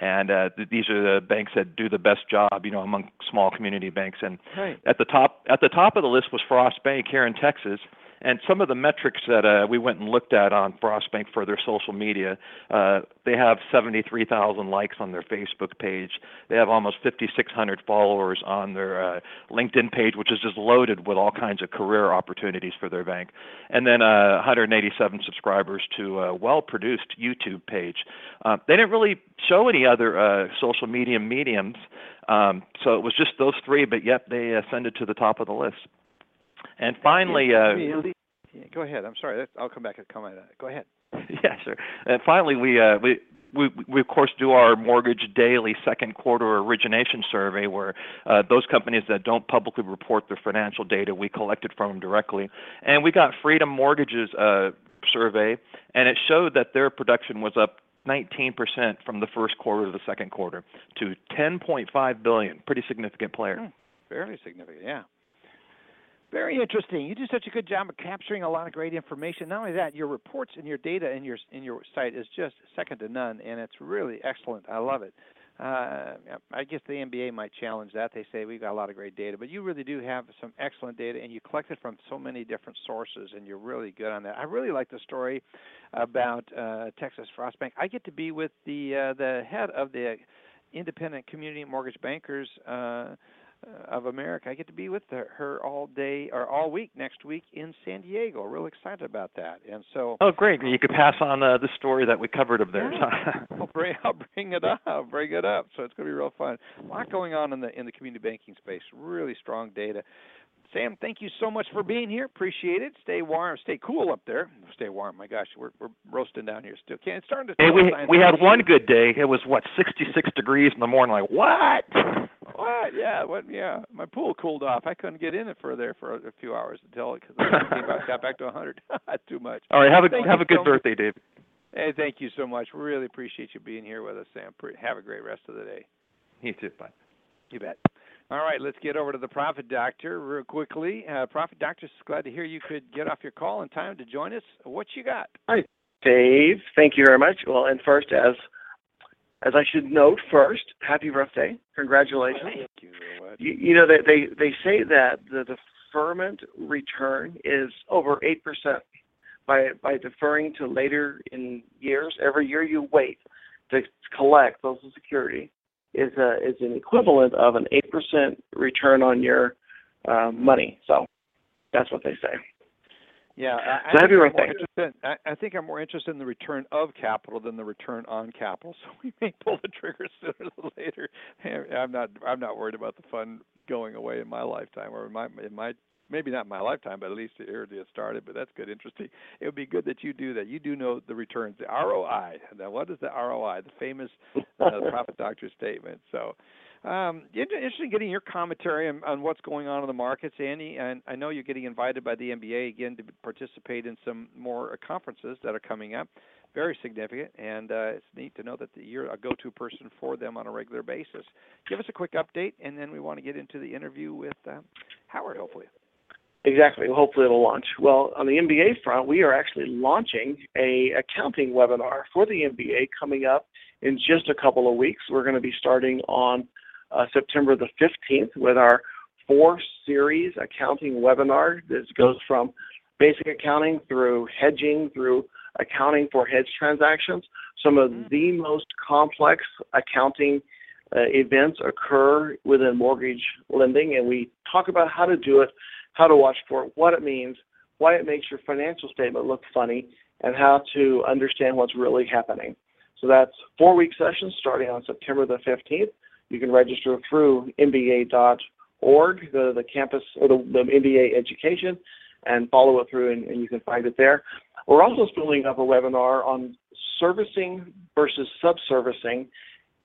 E: And uh, th- these are the banks that do the best job, you know, among small community banks. And
B: Right.
E: at the top at the top of the list was Frost Bank here in Texas. And some of the metrics that uh, we went and looked at on Frost Bank for their social media, uh, they have 73,000 likes on their Facebook page. They have almost 5,600 followers on their uh, LinkedIn page, which is just loaded with all kinds of career opportunities for their bank. And then uh, 187 subscribers to a well-produced YouTube page. Uh, they didn't really show any other uh, social media mediums, um, so it was just those three. But yet they ascended to the top of the list. And finally, uh,
B: Yeah, go ahead. I'm sorry. That's- I'll come back and comment. Go ahead.
E: yeah, sure. And finally, we uh, we. We, we of course do our mortgage daily second quarter origination survey where uh, those companies that don't publicly report their financial data we collect it from them directly and we got freedom mortgages uh, survey and it showed that their production was up 19% from the first quarter to the second quarter to 10.5 billion pretty significant player
B: Hmm. Fairly significant, yeah. Very interesting. You do such a good job of capturing a lot of great information. Not only that, your reports and your data in your in your site is just second to none, and it's really excellent. I love it. Uh, I guess the MBA might challenge that. They say we've got a lot of great data, but you really do have some excellent data, and you collect it from so many different sources, and you're really good on that. I really like the story about uh, Texas Frost Bank. I get to be with the uh, the head of the Independent Community Mortgage Bankers. Uh, of America. I get to be with her, all day or all week next week in San Diego. Real excited about that. And so
E: oh great you could pass on uh, the story that we covered of theirs
B: I'll bring I'll bring it up. I'll bring it up. So it's going to be real fun. A lot going on in the in the community banking space. Really strong data. Sam, thank you so much for being here. Appreciate it. Stay warm, stay cool up there. Stay warm. My gosh, we're we're roasting down here still. Can't it's starting to.
E: Hey, we we had one good day. It was what 66 degrees in the morning. Like what?
B: What? Yeah, what? Yeah, my pool cooled off. I couldn't get in it for there for a few hours until because came back, got back to 100. Too much.
E: All right, have a
B: Thank
E: have a good
B: so
E: birthday, Dave.
B: Hey, thank you so much. We really appreciate you being here with us, Sam. Have a great rest of the day.
E: You too. Bye.
B: You bet. All right, let's get over to the Profit Doctor real quickly. Uh, Profit Doctor, glad to hear you could get off your call in time to join us. What you got?
F: Hi, Dave, thank you very much. Well, and first, as as I should note first, happy birthday, congratulations.
B: Thank you.
F: You, you know, they, they they say that the deferment return is over eight percent by by deferring to later in years. Every year you wait to collect Social Security is a is an equivalent of an eight percent return on your uh, money. So that's what they say.
B: Yeah, I,
F: So
B: I think I'm more
F: birthday.
B: I, I think I'm more interested in the return of capital than the return on capital. So we may pull the trigger sooner than later. I'm not. I'm not worried about the fund going away in my lifetime or in my in my maybe not in my lifetime, but at least the area it started. But that's good, interesting. It would be good that you do that. You do know the returns, the ROI. Now, what is the ROI? The famous uh, profit doctor statement. So. Um, inter- interesting getting your commentary on, on what's going on in the markets, Andy. And I know you're getting invited by the MBA again to participate in some more uh, conferences that are coming up. Very significant, and uh, it's neat to know that you're a go-to person for them on a regular basis. Give us a quick update, and then we want to get into the interview with uh, Howard, hopefully.
F: Exactly. Hopefully it'll launch. Well, on the MBA front, we are actually launching a accounting webinar for the MBA coming up in just a couple of weeks. We're going to be starting on uh, September the 15th with our four series accounting webinar. This goes from basic accounting through hedging through accounting for hedge transactions. Some of the most complex accounting uh, events occur within mortgage lending, and we talk about how to do it, how to watch for it, what it means, why it makes your financial statement look funny, and how to understand what's really happening. So that's four week sessions starting on September the 15th. You can register through MBA.org, go to the campus or the, the MBA education, and follow it through, and, and you can find it there. We're also spooling up a webinar on servicing versus subservicing,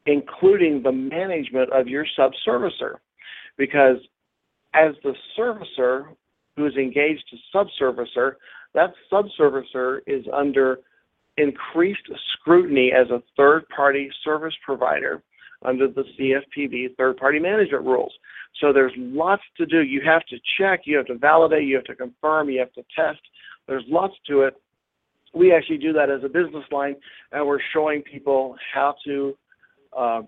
F: including the management of your subservicer. Because as the servicer who is engaged to subservicer, that subservicer is under increased scrutiny as a third party service provider under the CFPB third party management rules. So there's lots to do. You have to check, you have to validate, you have to confirm, you have to test. There's lots to it. We actually do that as a business line, and we're showing people how to uh,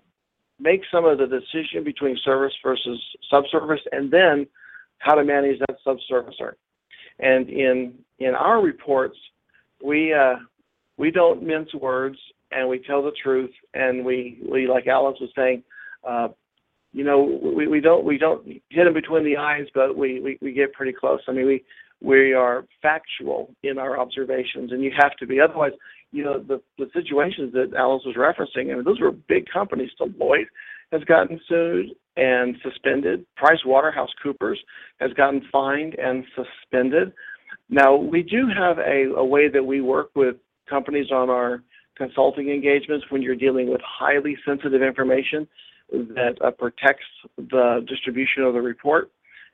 F: make some of the decision between service versus subservice, and then how to manage that subservicer. And in in our reports, we uh, we don't mince words, and we tell the truth, and we we like Alice was saying, uh, you know, we, we don't we don't hit them between the eyes, but we, we we get pretty close. I mean, we we are factual in our observations, and you have to be. Otherwise, you know, the the situations that Alice was referencing, I mean, those were big companies. Deloitte has gotten sued and suspended. Price Waterhouse Coopers has gotten fined and suspended. Now, we do have a, a way that we work with companies on our consulting engagements when you're dealing with highly sensitive information that uh, protects the distribution of the report.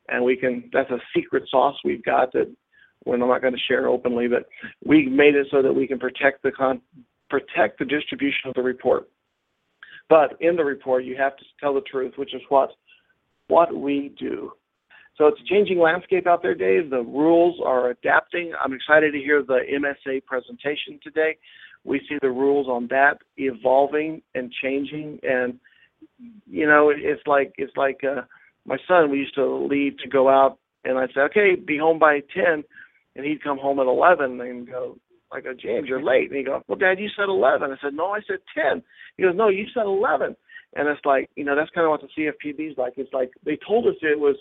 F: And we can, that's a secret sauce we've got that when I'm not going to share openly, but we made it so that we can protect the con, protect the distribution of the report. But in the report, you have to tell the truth, which is what what we do. So it's a changing landscape out there, Dave. The rules are adapting. I'm excited to hear the MSA presentation today. We see the rules on that evolving and changing, and you know, it's like it's like uh, my son. We used to leave to go out, and I'd say, "Okay, be home by 10," and he'd come home at 11 and go, I go, James, you're late. And he goes, Well, Dad, you said 11. I said, No, I said 10. He goes, No, you said 11. And it's like, you know, that's kind of what the CFPB is like. It's like they told us it was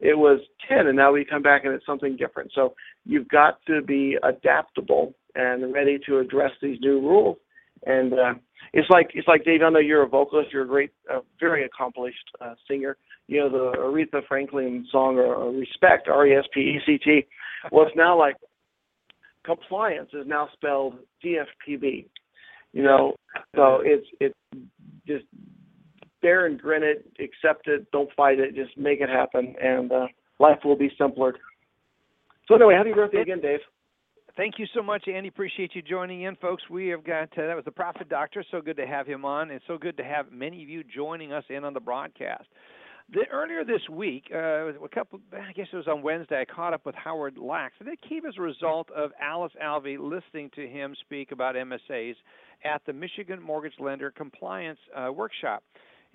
F: it was 10, and now we come back and it's something different. So you've got to be adaptable and ready to address these new rules. And uh, it's like it's like Dave. I know you're a vocalist. You're a great, uh, very accomplished uh, singer. You know the Aretha Franklin song or, or "Respect," R-E-S-P-E-C-T. Well, it's now like compliance is now spelled CFPB. You know, so it's it's just bear and grin it, accept it, don't fight it, just make it happen, and uh, life will be simpler. So anyway, happy birthday again, Dave.
B: Thank you so much, Andy. Appreciate you joining in, folks. We have got uh, that was the Profit Doctor. So good to have him on, and so good to have many of you joining us in on the broadcast. The, earlier this week, uh, a couple, I guess it was on Wednesday, I caught up with Howard Lax, and it came as a result of Alice Alvey listening to him speak about MSAs at the Michigan Mortgage Lender Compliance uh, Workshop.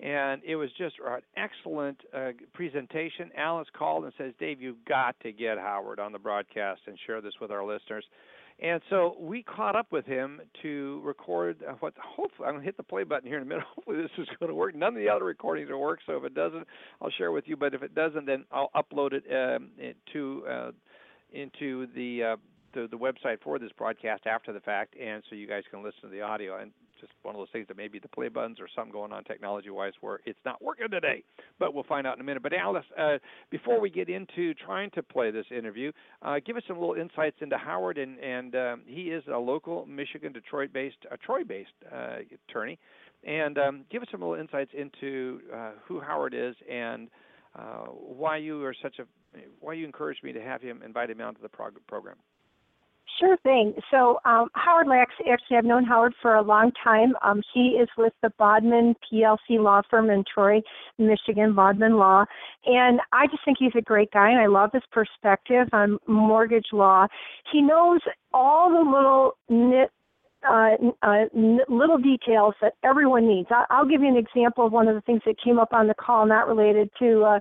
B: and it was just an excellent uh, presentation. Alice called and says, "Dave, you've got to get Howard on the broadcast and share this with our listeners." And so we caught up with him to record uh, what hopefully I'm going to hit the play button here in a minute. Hopefully this is going to work. None of the other recordings will work, so if it doesn't, I'll share with you. But if it doesn't, then I'll upload it um, to uh, into the, uh, the the website for this broadcast after the fact, and so you guys can listen to the audio. And just one of those things that maybe the play buttons or something going on technology wise where it's not working today. But we'll find out in a minute. But Alice, uh, before we get into trying to play this interview, uh, give us some little insights into Howard. And, and um, he is a local Michigan, Detroit based, a Troy based uh, attorney. And um, give us some little insights into uh, who Howard is and uh, why you are such a why you encouraged me to have him invite him onto the prog- program.
C: Sure thing. So um, Howard Lax, actually, I've known Howard for a long time. Um, he is with the Bodman PLC law firm in Troy, Michigan, Bodman Law, and I just think he's a great guy, and I love his perspective on mortgage law. He knows all the little nit uh, uh, little details that everyone needs. I- will give you an example of one of the things that came up on the call, not related to uh,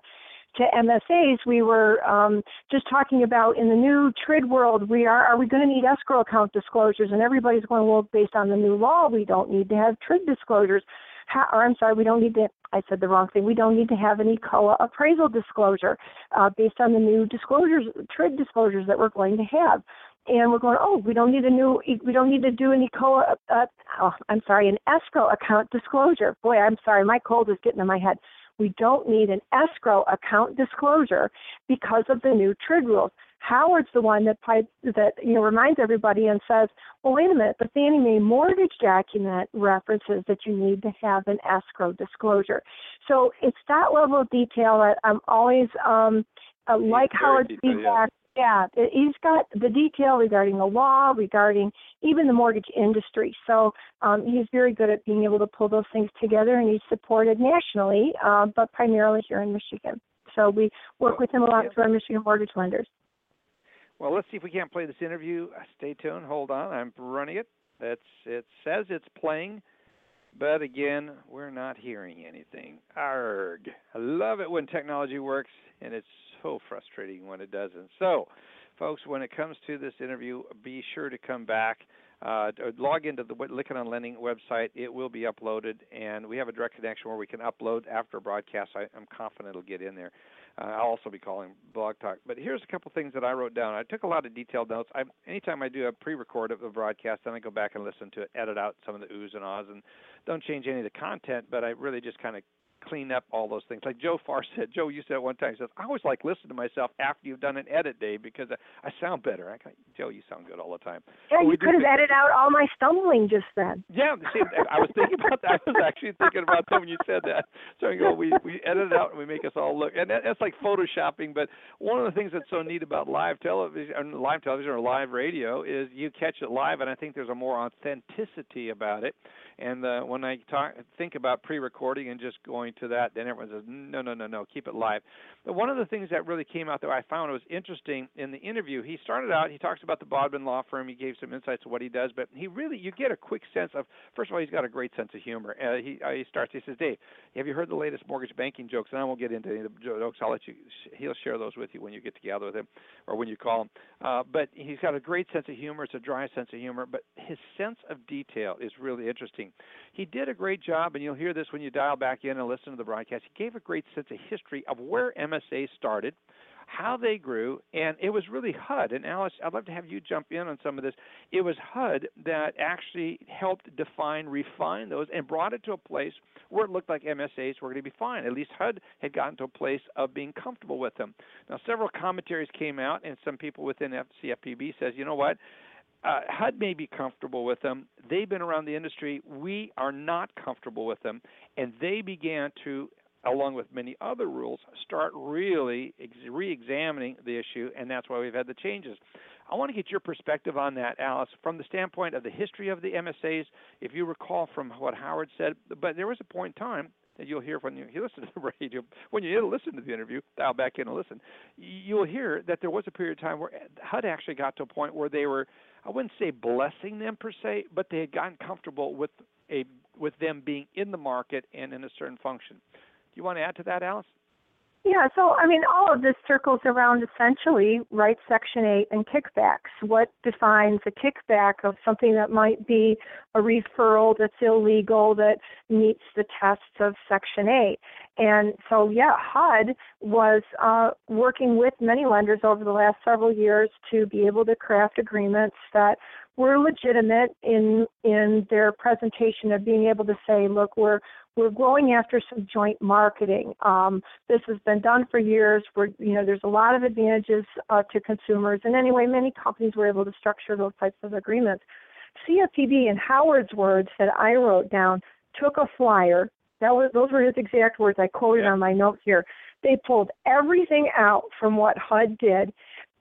C: to MSAs, we were um, just talking about in the new TRID world, we are are we going to need escrow account disclosures? And everybody's going, well, based on the new law, we don't need to have TRID disclosures. How, or I'm sorry, we don't need to. I said the wrong thing. We don't need to have any COA appraisal disclosure uh, based on the new disclosures, TRID disclosures that we're going to have and we're going, oh, we don't need a new, we don't need to do any co, uh, oh, I'm sorry, an escrow account disclosure. Boy, I'm sorry, my cold is getting in my head. We don't need an escrow account disclosure because of the new TRID rules. Howard's the one that that you know reminds everybody and says, "Well, wait a minute. The Fannie Mae mortgage document references that you need to have an escrow disclosure." So it's that level of detail that I'm always um, uh, like Howard's feedback. Yeah, he's got the detail regarding the law, regarding even the mortgage industry. So um, he's very good at being able to pull those things together, and he's supported nationally, uh, but primarily here in Michigan. So we work with him a lot through our Michigan mortgage lenders.
B: Well, let's see if we can't play this interview. Uh, stay tuned. Hold on. I'm running it. It's it says it's playing, but again, we're not hearing anything. Arg! I love it when technology works, and it's so frustrating when it doesn't. So, folks, when it comes to this interview, be sure to come back. Uh, log into the Lykken on Lending website. It will be uploaded, and we have a direct connection where we can upload after a broadcast. I, am confident it'll get in there. Uh, I'll also be calling Blog Talk. But here's a couple things that I wrote down. I took a lot of detailed notes. I, anytime I do a pre-record of a broadcast, then I go back and listen to it, edit out some of the oohs and ahs, and don't change any of the content. But I really just kind of clean up all those things. Like Joe Farr said, Joe, you said one time, he says, I always like listening to myself after you've done an edit, day because I, I sound better. I, Joe, you sound good all the time.
C: Yeah, you could have edited out all my stumbling just then.
B: Yeah, see, I was thinking about that. I was actually thinking about that when you said that. So I go, we we edit it out and we make us all look, and that, that's like photoshopping. But one of the things that's so neat about live television, uh, live television or live radio is you catch it live, and I think there's a more authenticity about it. And uh, when I talk, think about pre-recording and just going to that, then everyone says, no, no, no, no, keep it live. But one of the things that really came out that I found was interesting in the interview, he started out, he talks about the Bodman Law Firm, he gave some insights of what he does, but he really, you get a quick sense of, first of all, he's got a great sense of humor. Uh, he, uh, he starts, he says, Dave, have you heard the latest mortgage banking jokes? And I won't get into any of the jokes. I'll let you, he'll share those with you when you get together with him or when you call him. Uh, but he's got a great sense of humor. It's a dry sense of humor, but his sense of detail is really interesting. He did a great job, and you'll hear this when you dial back in and listen to the broadcast. He gave a great sense of history of where MSA started, how they grew, and it was really HUD. And Alice, I'd love to have you jump in on some of this. It was HUD that actually helped define, refine those, and brought it to a place where it looked like MSAs were going to be fine. At least HUD had gotten to a place of being comfortable with them. Now, several commentaries came out, and some people within CFPB says, you know what? Uh, HUD may be comfortable with them. They've been around the industry. We are not comfortable with them. And they began to, along with many other rules, start really ex- re examining the issue, and that's why we've had the changes. I want to get your perspective on that, Alice, from the standpoint of the history of the MSAs. If you recall from what Howard said, but there was a point in time that you'll hear when you, listen to the radio, when you listen to the interview, dial back in and listen, you'll hear that there was a period of time where HUD actually got to a point where they were I wouldn't say blessing them per se, but they had gotten comfortable with a with them being in the market and in a certain function. Do you want to add to that, Alice?
C: Yeah, so I mean, all of this circles around essentially, right, Section 8 and kickbacks. What defines a kickback of something that might be a referral that's illegal that meets the tests of Section 8? And so, yeah, HUD was uh, working with many lenders over the last several years to be able to craft agreements that were legitimate in in their presentation of being able to say, look, we're we're going after some joint marketing. Um, this has been done for years. We're, you know, there's a lot of advantages uh, to consumers, and anyway, many companies were able to structure those types of agreements. CFPB, in Howard's words that I wrote down, took a flyer. That was those were his exact words. I quoted yeah. on my notes here. They pulled everything out from what HUD did,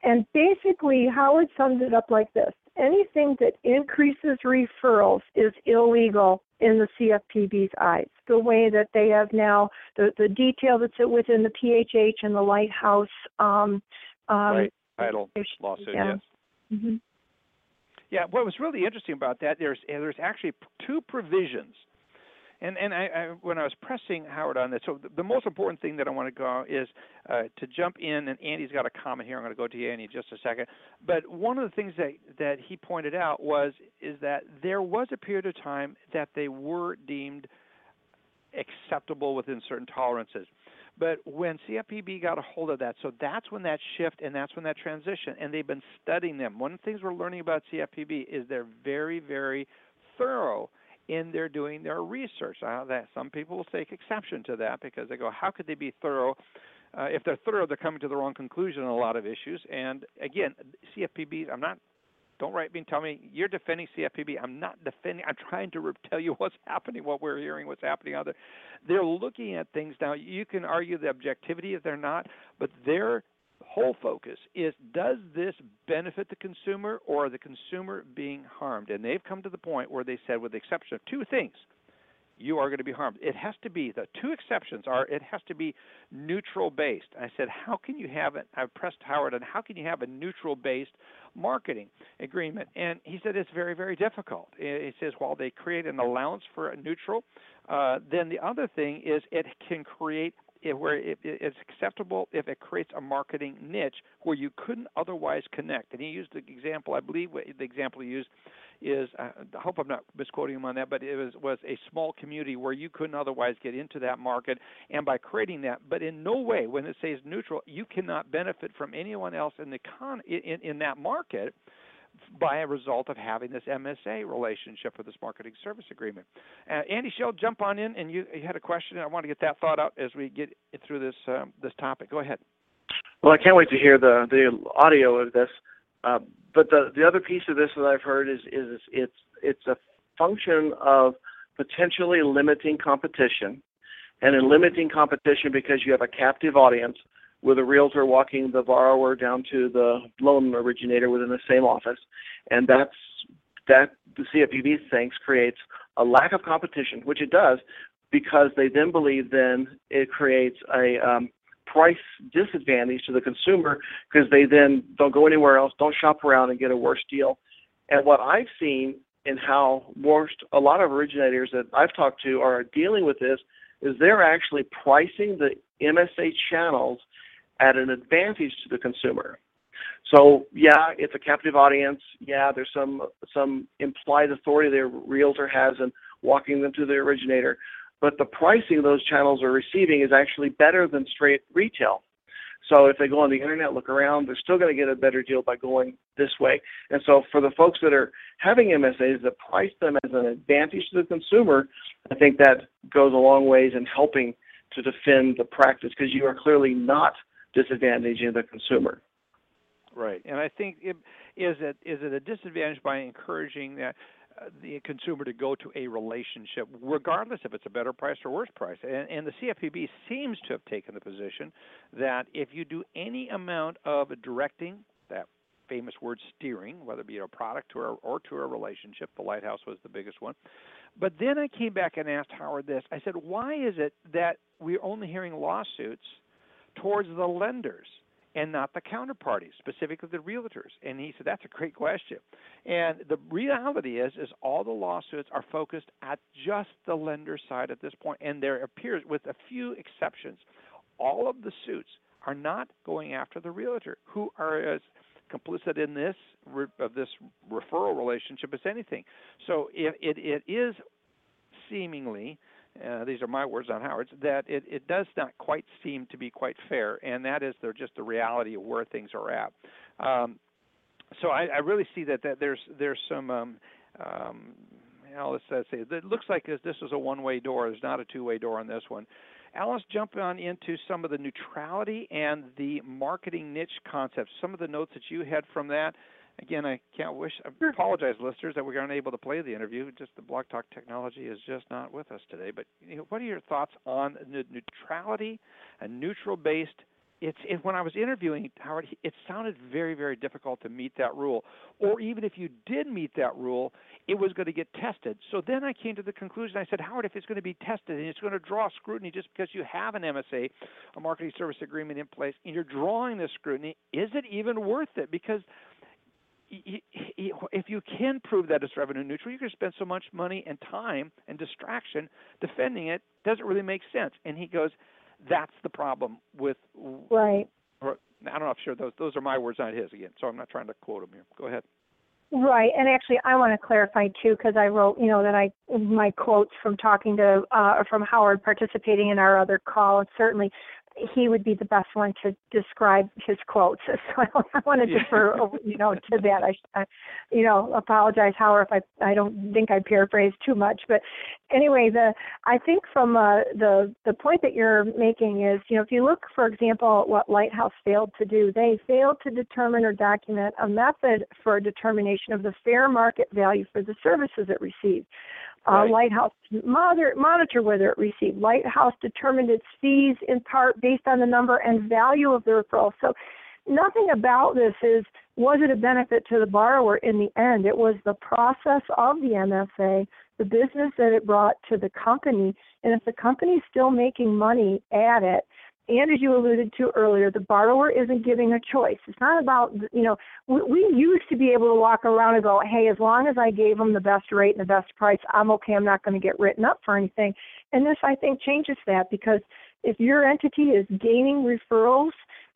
C: and basically Howard summed it up like this: anything that increases referrals is illegal in the CFPB's eyes. The way that they have now, the, the detail that's within the PHH and the Lighthouse um, um,
B: right. title lawsuit,
C: yeah.
B: yes.
C: Mm-hmm.
B: Yeah, what was really interesting about that, there's there's actually two provisions and and I, I, when I was pressing Howard on this, so the, the most important thing that I want to go is uh, to jump in, and Andy's got a comment here. I'm going to go to you, Andy, in just a second. But one of the things that that he pointed out was is that there was a period of time that they were deemed acceptable within certain tolerances. But when CFPB got a hold of that, so that's when that shift and that's when that transition, and they've been studying them. One of the things we're learning about CFPB is they're very, very thorough in their doing their research. Uh, that some people will take exception to that because they go, how could they be thorough? Uh, if they're thorough, they're coming to the wrong conclusion on a lot of issues. And again, CFPB, I'm not. Don't write me and tell me you're defending CFPB. I'm not defending. I'm trying to tell you what's happening, what we're hearing, what's happening out there. They're looking at things now. You can argue the objectivity if they're not, but they're whole focus is does this benefit the consumer or the consumer being harmed? And they've come to the point where they said, with the exception of two things, you are going to be harmed. It has to be the two exceptions are it has to be neutral based. I said, how can you have it? I pressed Howard on how can you have a neutral based marketing agreement? And he said it's very very difficult. He says while they create an allowance for a neutral, uh, then the other thing is it can create if, where it, it's acceptable if it creates a marketing niche where you couldn't otherwise connect. And he used the example, I believe the example he used is, uh, I hope I'm not misquoting him on that, but it was, was a small community where you couldn't otherwise get into that market. And by creating that, but in no way, when it says neutral, you cannot benefit from anyone else in the con in, in that market by a result of having this MSA relationship or this marketing service agreement. Uh, Andy Schell, jump on in, and you, you, had a question. I want to get that thought out as we get through this um, this topic. Go ahead.
F: Well, I can't wait to hear the the audio of this. Uh, but the the other piece of this that I've heard is is it's it's a function of potentially limiting competition, and in limiting competition because you have a captive audience with a realtor walking the borrower down to the loan originator within the same office, and that's that the CFPB thinks creates a lack of competition, which it does, because they then believe then it creates a um, price disadvantage to the consumer because they then don't go anywhere else, don't shop around and get a worse deal. And what I've seen in how most a lot of originators that I've talked to are dealing with this is they're actually pricing the MSA channels at an advantage to the consumer. So yeah, it's a captive audience. Yeah, there's some some implied authority their realtor has in walking them to the originator, but the pricing those channels are receiving is actually better than straight retail. So if they go on the internet, look around, they're still going to get a better deal by going this way. And so for the folks that are having MSAs that price them as an advantage to the consumer, I think that goes a long ways in helping to defend the practice because you are clearly not disadvantaging the consumer.
B: Right, and I think it, is it is it a disadvantage by encouraging that uh, the consumer to go to a relationship, regardless if it's a better price or worse price. And, and, the CFPB seems to have taken the position that if you do any amount of directing, that famous word steering, whether it be a product or, or to a relationship, the Lighthouse was the biggest one. But then I came back and asked Howard this. I said, why is it that we're only hearing lawsuits towards the lenders and not the counterparties, specifically the realtors? And he said, that's a great question. And the reality is, is all the lawsuits are focused at just the lender side at this point. point, and there appears, with a few exceptions, all of the suits are not going after the realtor, who are as complicit in this of this referral relationship as anything. So it, it, it is seemingly uh, these are my words, not Howard's, that it, it does not quite seem to be quite fair, and that is they're just the reality of where things are at. Um, so I, I really see that, that there's there's some um, um, let's say it looks like this, this is a one-way door. There's not a two-way door on this one. Alice, jump on into some of the neutrality and the marketing niche concepts. Some of the notes that you had from that again, I can't wish. I apologize, listeners, that we aren't able to play the interview. Just the Blog Talk technology is just not with us today. But you know, what are your thoughts on the neutrality and neutral based? It's it, when I was interviewing Howard, it sounded very, very difficult to meet that rule. Or even if you did meet that rule, it was going to get tested. So then I came to the conclusion. I said, Howard, if it's going to be tested and it's going to draw scrutiny just because you have an MSA, a marketing service agreement in place, and you're drawing this scrutiny, is it even worth it? Because if you can prove that it's revenue neutral, you can spend so much money and time and distraction defending it. Doesn't really make sense. And he goes, "That's the problem with."
C: Right.
B: Or, I don't know. I'm sure those those are my words, not his. Again, so I'm not trying to quote him here. Go ahead.
C: Right, and actually, I want to clarify too, because I wrote, you know, that I my quotes from talking to uh, from Howard participating in our other call, and certainly he would be the best one to describe his quotes. So I want to defer, you know, to that. I, I, you know, apologize, Howard, if I I don't think I paraphrased too much. But anyway, the I think from uh, the the point that you're making is, you know, if you look, for example, at what Lighthouse failed to do, they failed to determine or document a method for determination of the fair market value for the services it received. Uh, right. Lighthouse monitor, monitor whether it received. Lighthouse determined its fees in part based on the number and value of the referral. So nothing about this is was it a benefit to the borrower in the end. It was the process of the MSA, the business that it brought to the company, and if the company is still making money at it, and as you alluded to earlier, the borrower isn't giving a choice. It's not about, you know, we, we used to be able to walk around and go, hey, as long as I gave them the best rate and the best price, I'm okay. I'm not going to get written up for anything. And this, I think, changes that because if your entity is gaining referrals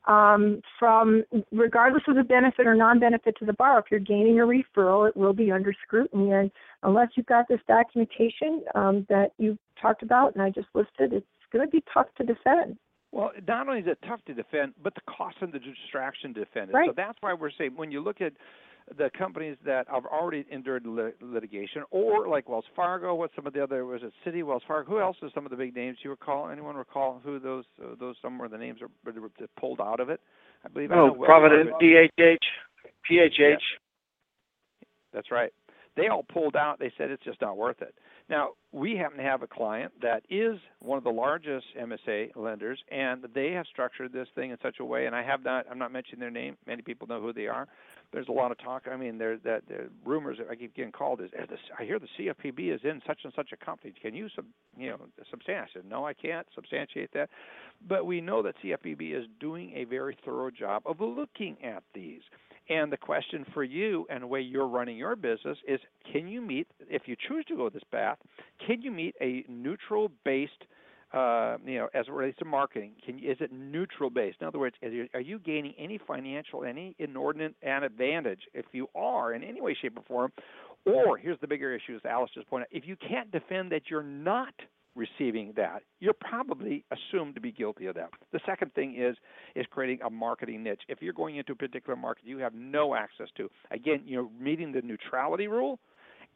C: um, from, regardless of the benefit or non-benefit to the borrower, if you're gaining a referral, it will be under scrutiny. And unless you've got this documentation um, that you talked about and I just listed, it's going to be tough to defend.
B: Well, not only is it tough to defend, but the cost and the distraction to defend it.
C: Right.
B: So that's why we're saying when you look at the companies that have already endured lit- litigation, or like Wells Fargo, what some of the other was it Citi, Wells Fargo? Who else are some of the big names? You recall? Anyone recall who those uh, those some of the names are pulled out of it? I believe.
F: Oh, Provident, DHH, PHH. Yeah.
B: That's right. They all pulled out. They said it's just not worth it. Now, we happen to have a client that is one of the largest MSA lenders, and they have structured this thing in such a way. And I have not, I'm not mentioning their name. Many people know who they are. There's a lot of talk. I mean, there's that there, rumors that I keep getting called is, I hear the CFPB is in such and such a company. Can you, sub, you know, substantiate? No, I can't substantiate that. But we know that CFPB is doing a very thorough job of looking at these. And the question for you and the way you're running your business is can you meet, if you choose to go this path, can you meet a neutral based, uh, you know, as it relates to marketing? Can is it neutral based? In other words, are you gaining any financial, any inordinate advantage? If you are in any way, shape, or form, or here's the bigger issue, as Alice just pointed out, if you can't defend that you're not receiving that, you're probably assumed to be guilty of that. The second thing is is creating a marketing niche. If you're going into a particular market you have no access to, again, you're meeting the neutrality rule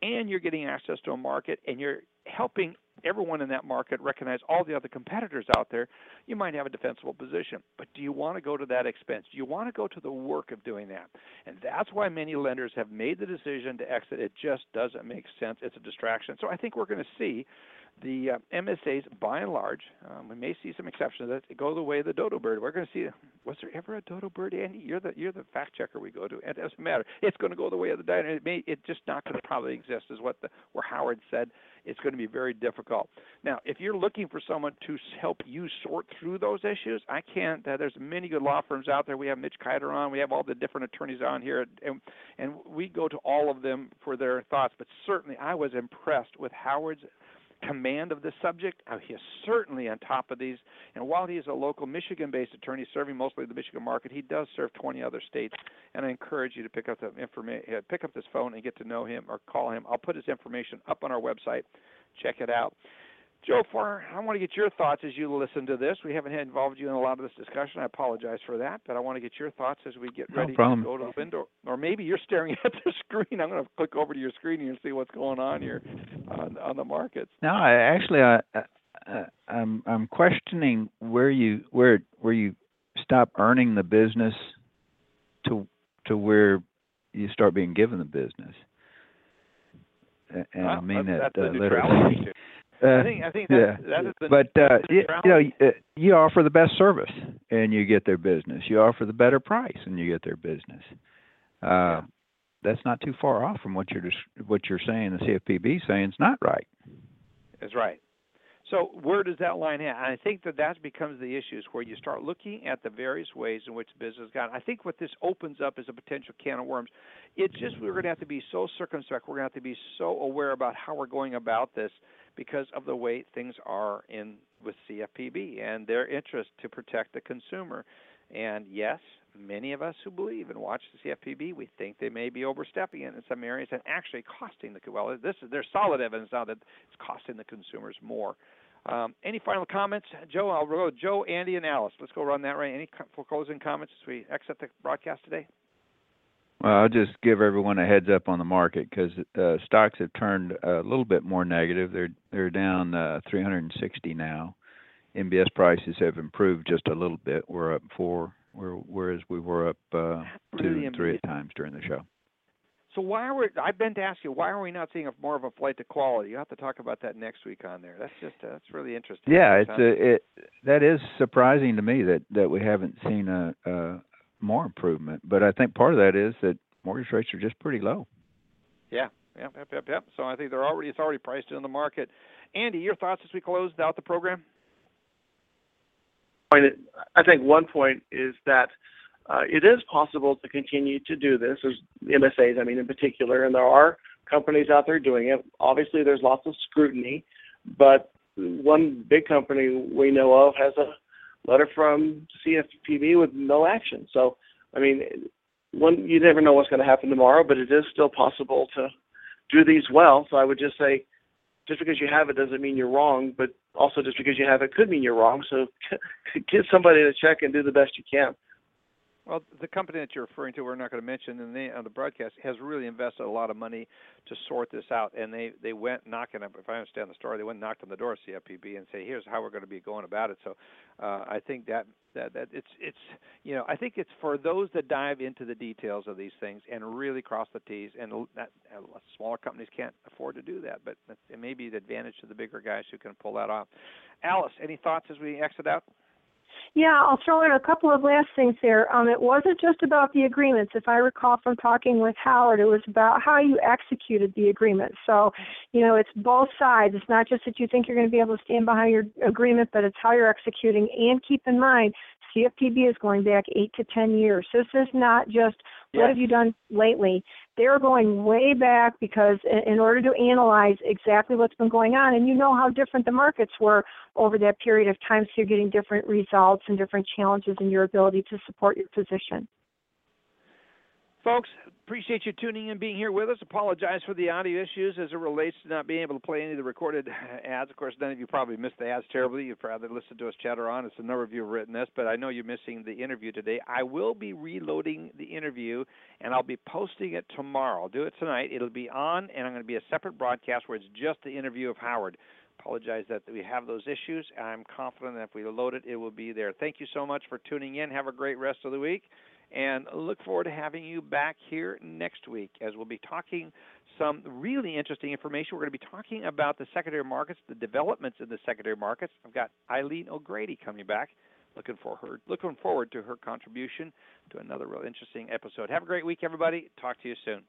B: and you're getting access to a market and you're helping everyone in that market recognize all the other competitors out there, you might have a defensible position. But do you want to go to that expense? Do you want to go to the work of doing that? And that's why many lenders have made the decision to exit. It just doesn't make sense. It's a distraction. So I think we're going to see the uh, MSAs, by and large, um, we may see some exceptions that go the way of the dodo bird. We're going to see. Was there ever a dodo bird, Andy? You're the you're the fact checker we go to. It doesn't matter. It's going to go the way of the diner. It may. It's just not going to probably exist, is what the where Howard said. It's going to be very difficult. Now, if you're looking for someone to help you sort through those issues, I can't. Uh, there's many good law firms out there. We have Mitch Kider on. We have all the different attorneys on here, and and we go to all of them for their thoughts. But certainly, I was impressed with Howard's command of the subject. Uh, he is certainly on top of these. And while he is a local Michigan-based attorney serving mostly the Michigan market, he does serve 20 other states. And I encourage you to pick up the information, uh, pick up this phone and get to know him or call him. I'll put his information up on our website. Check it out. Joe Farr, I want to get your thoughts as you listen to this. We haven't had involved you in a lot of this discussion. I apologize for that, but I want to get your thoughts as we get ready
A: no
B: to go to the window. Or maybe you're staring at the screen. I'm going to click over to your screen here and see what's going on here on, on the markets.
A: No, I actually I, I I'm I'm questioning where you where where you stop earning the business to to where you start being given the business. And
B: well,
A: I mean
B: that's,
A: that uh, literally. Uh,
B: I think I think that,
A: yeah.
B: is the
A: but uh, you, you know, uh, you offer the best service, and you get their business. You offer the better price, and you get their business. Uh,
B: Yeah.
A: That's not too far off from what you're just, what you're saying. The CFPB saying it's not right.
B: Is right. So where does that line at? And I think that that becomes the issues where you start looking at the various ways in which business got. I think what this opens up is a potential can of worms. It's just we're going to have to be so circumspect. We're going to have to be so aware about how we're going about this because of the way things are in with CFPB and their interest to protect the consumer. And yes, many of us who believe and watch the CFPB, we think they may be overstepping it in some areas and actually costing the well. This is there's solid evidence now that it's costing the consumers more. Um, any final comments, Joe? I'll go Joe, Andy, and Alice. Let's go run that right. Any closing comments as we exit the broadcast today?
A: Well, I'll just give everyone a heads up on the market because uh, stocks have turned a little bit more negative. They're they're down uh, 360 now. MBS prices have improved just a little bit. We're up four, where- whereas we were up uh, two and three at times during the show.
B: So why are we? I've been to ask you why are we not seeing a, more of a flight to quality? You have to talk about that next week on there. That's just uh, that's really interesting.
A: Yeah, it's a, it that is surprising to me that that we haven't seen a, a more improvement. But I think part of that is that mortgage rates are just pretty low.
B: Yeah, yep, yep, yep, yep. So I think they're already it's already priced in the market. Andy, your thoughts as we close out the program?
F: point, I think one point is that uh, it is possible to continue to do this as MSAs, I mean, in particular, and there are companies out there doing it. Obviously, there's lots of scrutiny, but one big company we know of has a letter from CFPB with no action. So, I mean, one you never know what's going to happen tomorrow, but it is still possible to do these well. So I would just say, just because you have it doesn't mean you're wrong, but also just because you have it could mean you're wrong. So get somebody to check and do the best you can.
B: Well, the company that you're referring to, we're not going to mention the on the broadcast, has really invested a lot of money to sort this out, and they they went knocking. If I understand the story, they went knocked on the door of CFPB and say, "Here's how we're going to be going about it." So, uh, I think that that that it's it's you know I think it's for those that dive into the details of these things and really cross the T's, and that smaller companies can't afford to do that, but it may be the advantage to the bigger guys who can pull that off. Alice, any thoughts as we exit out?
C: Yeah, I'll throw in a couple of last things there. Um, it wasn't just about the agreements. If I recall from talking with Howard, it was about how you executed the agreement. So, you know, it's both sides. It's not just that you think you're going to be able to stand behind your agreement, but it's how you're executing. And keep in mind, CFPB is going back eight to ten years. So this is not just what have you done lately. They're going way back because in order to analyze exactly what's been going on, and you know how different the markets were over that period of time, so you're getting different results and different challenges in your ability to support your position.
B: Folks, appreciate you tuning in, and being here with us. Apologize for the audio issues as it relates to not being able to play any of the recorded ads. Of course, none of you probably missed the ads terribly. You'd rather listen to us chatter on. It's a number of you have written this, but I know you're missing the interview today. I will be reloading the interview, and I'll be posting it tomorrow. I'll do it tonight. It'll be on, and I'm going to be a separate broadcast where it's just the interview of Howard. Apologize that we have those issues. I'm confident that if we load it, it will be there. Thank you so much for tuning in. Have a great rest of the week and look forward to having you back here next week as we'll be talking some really interesting information. We're going to be talking about the secondary markets, the developments in the secondary markets. I've got Eileen O'Grady coming back. Looking for her looking forward to her contribution to another real interesting episode. Have a great week everybody. Talk to you soon.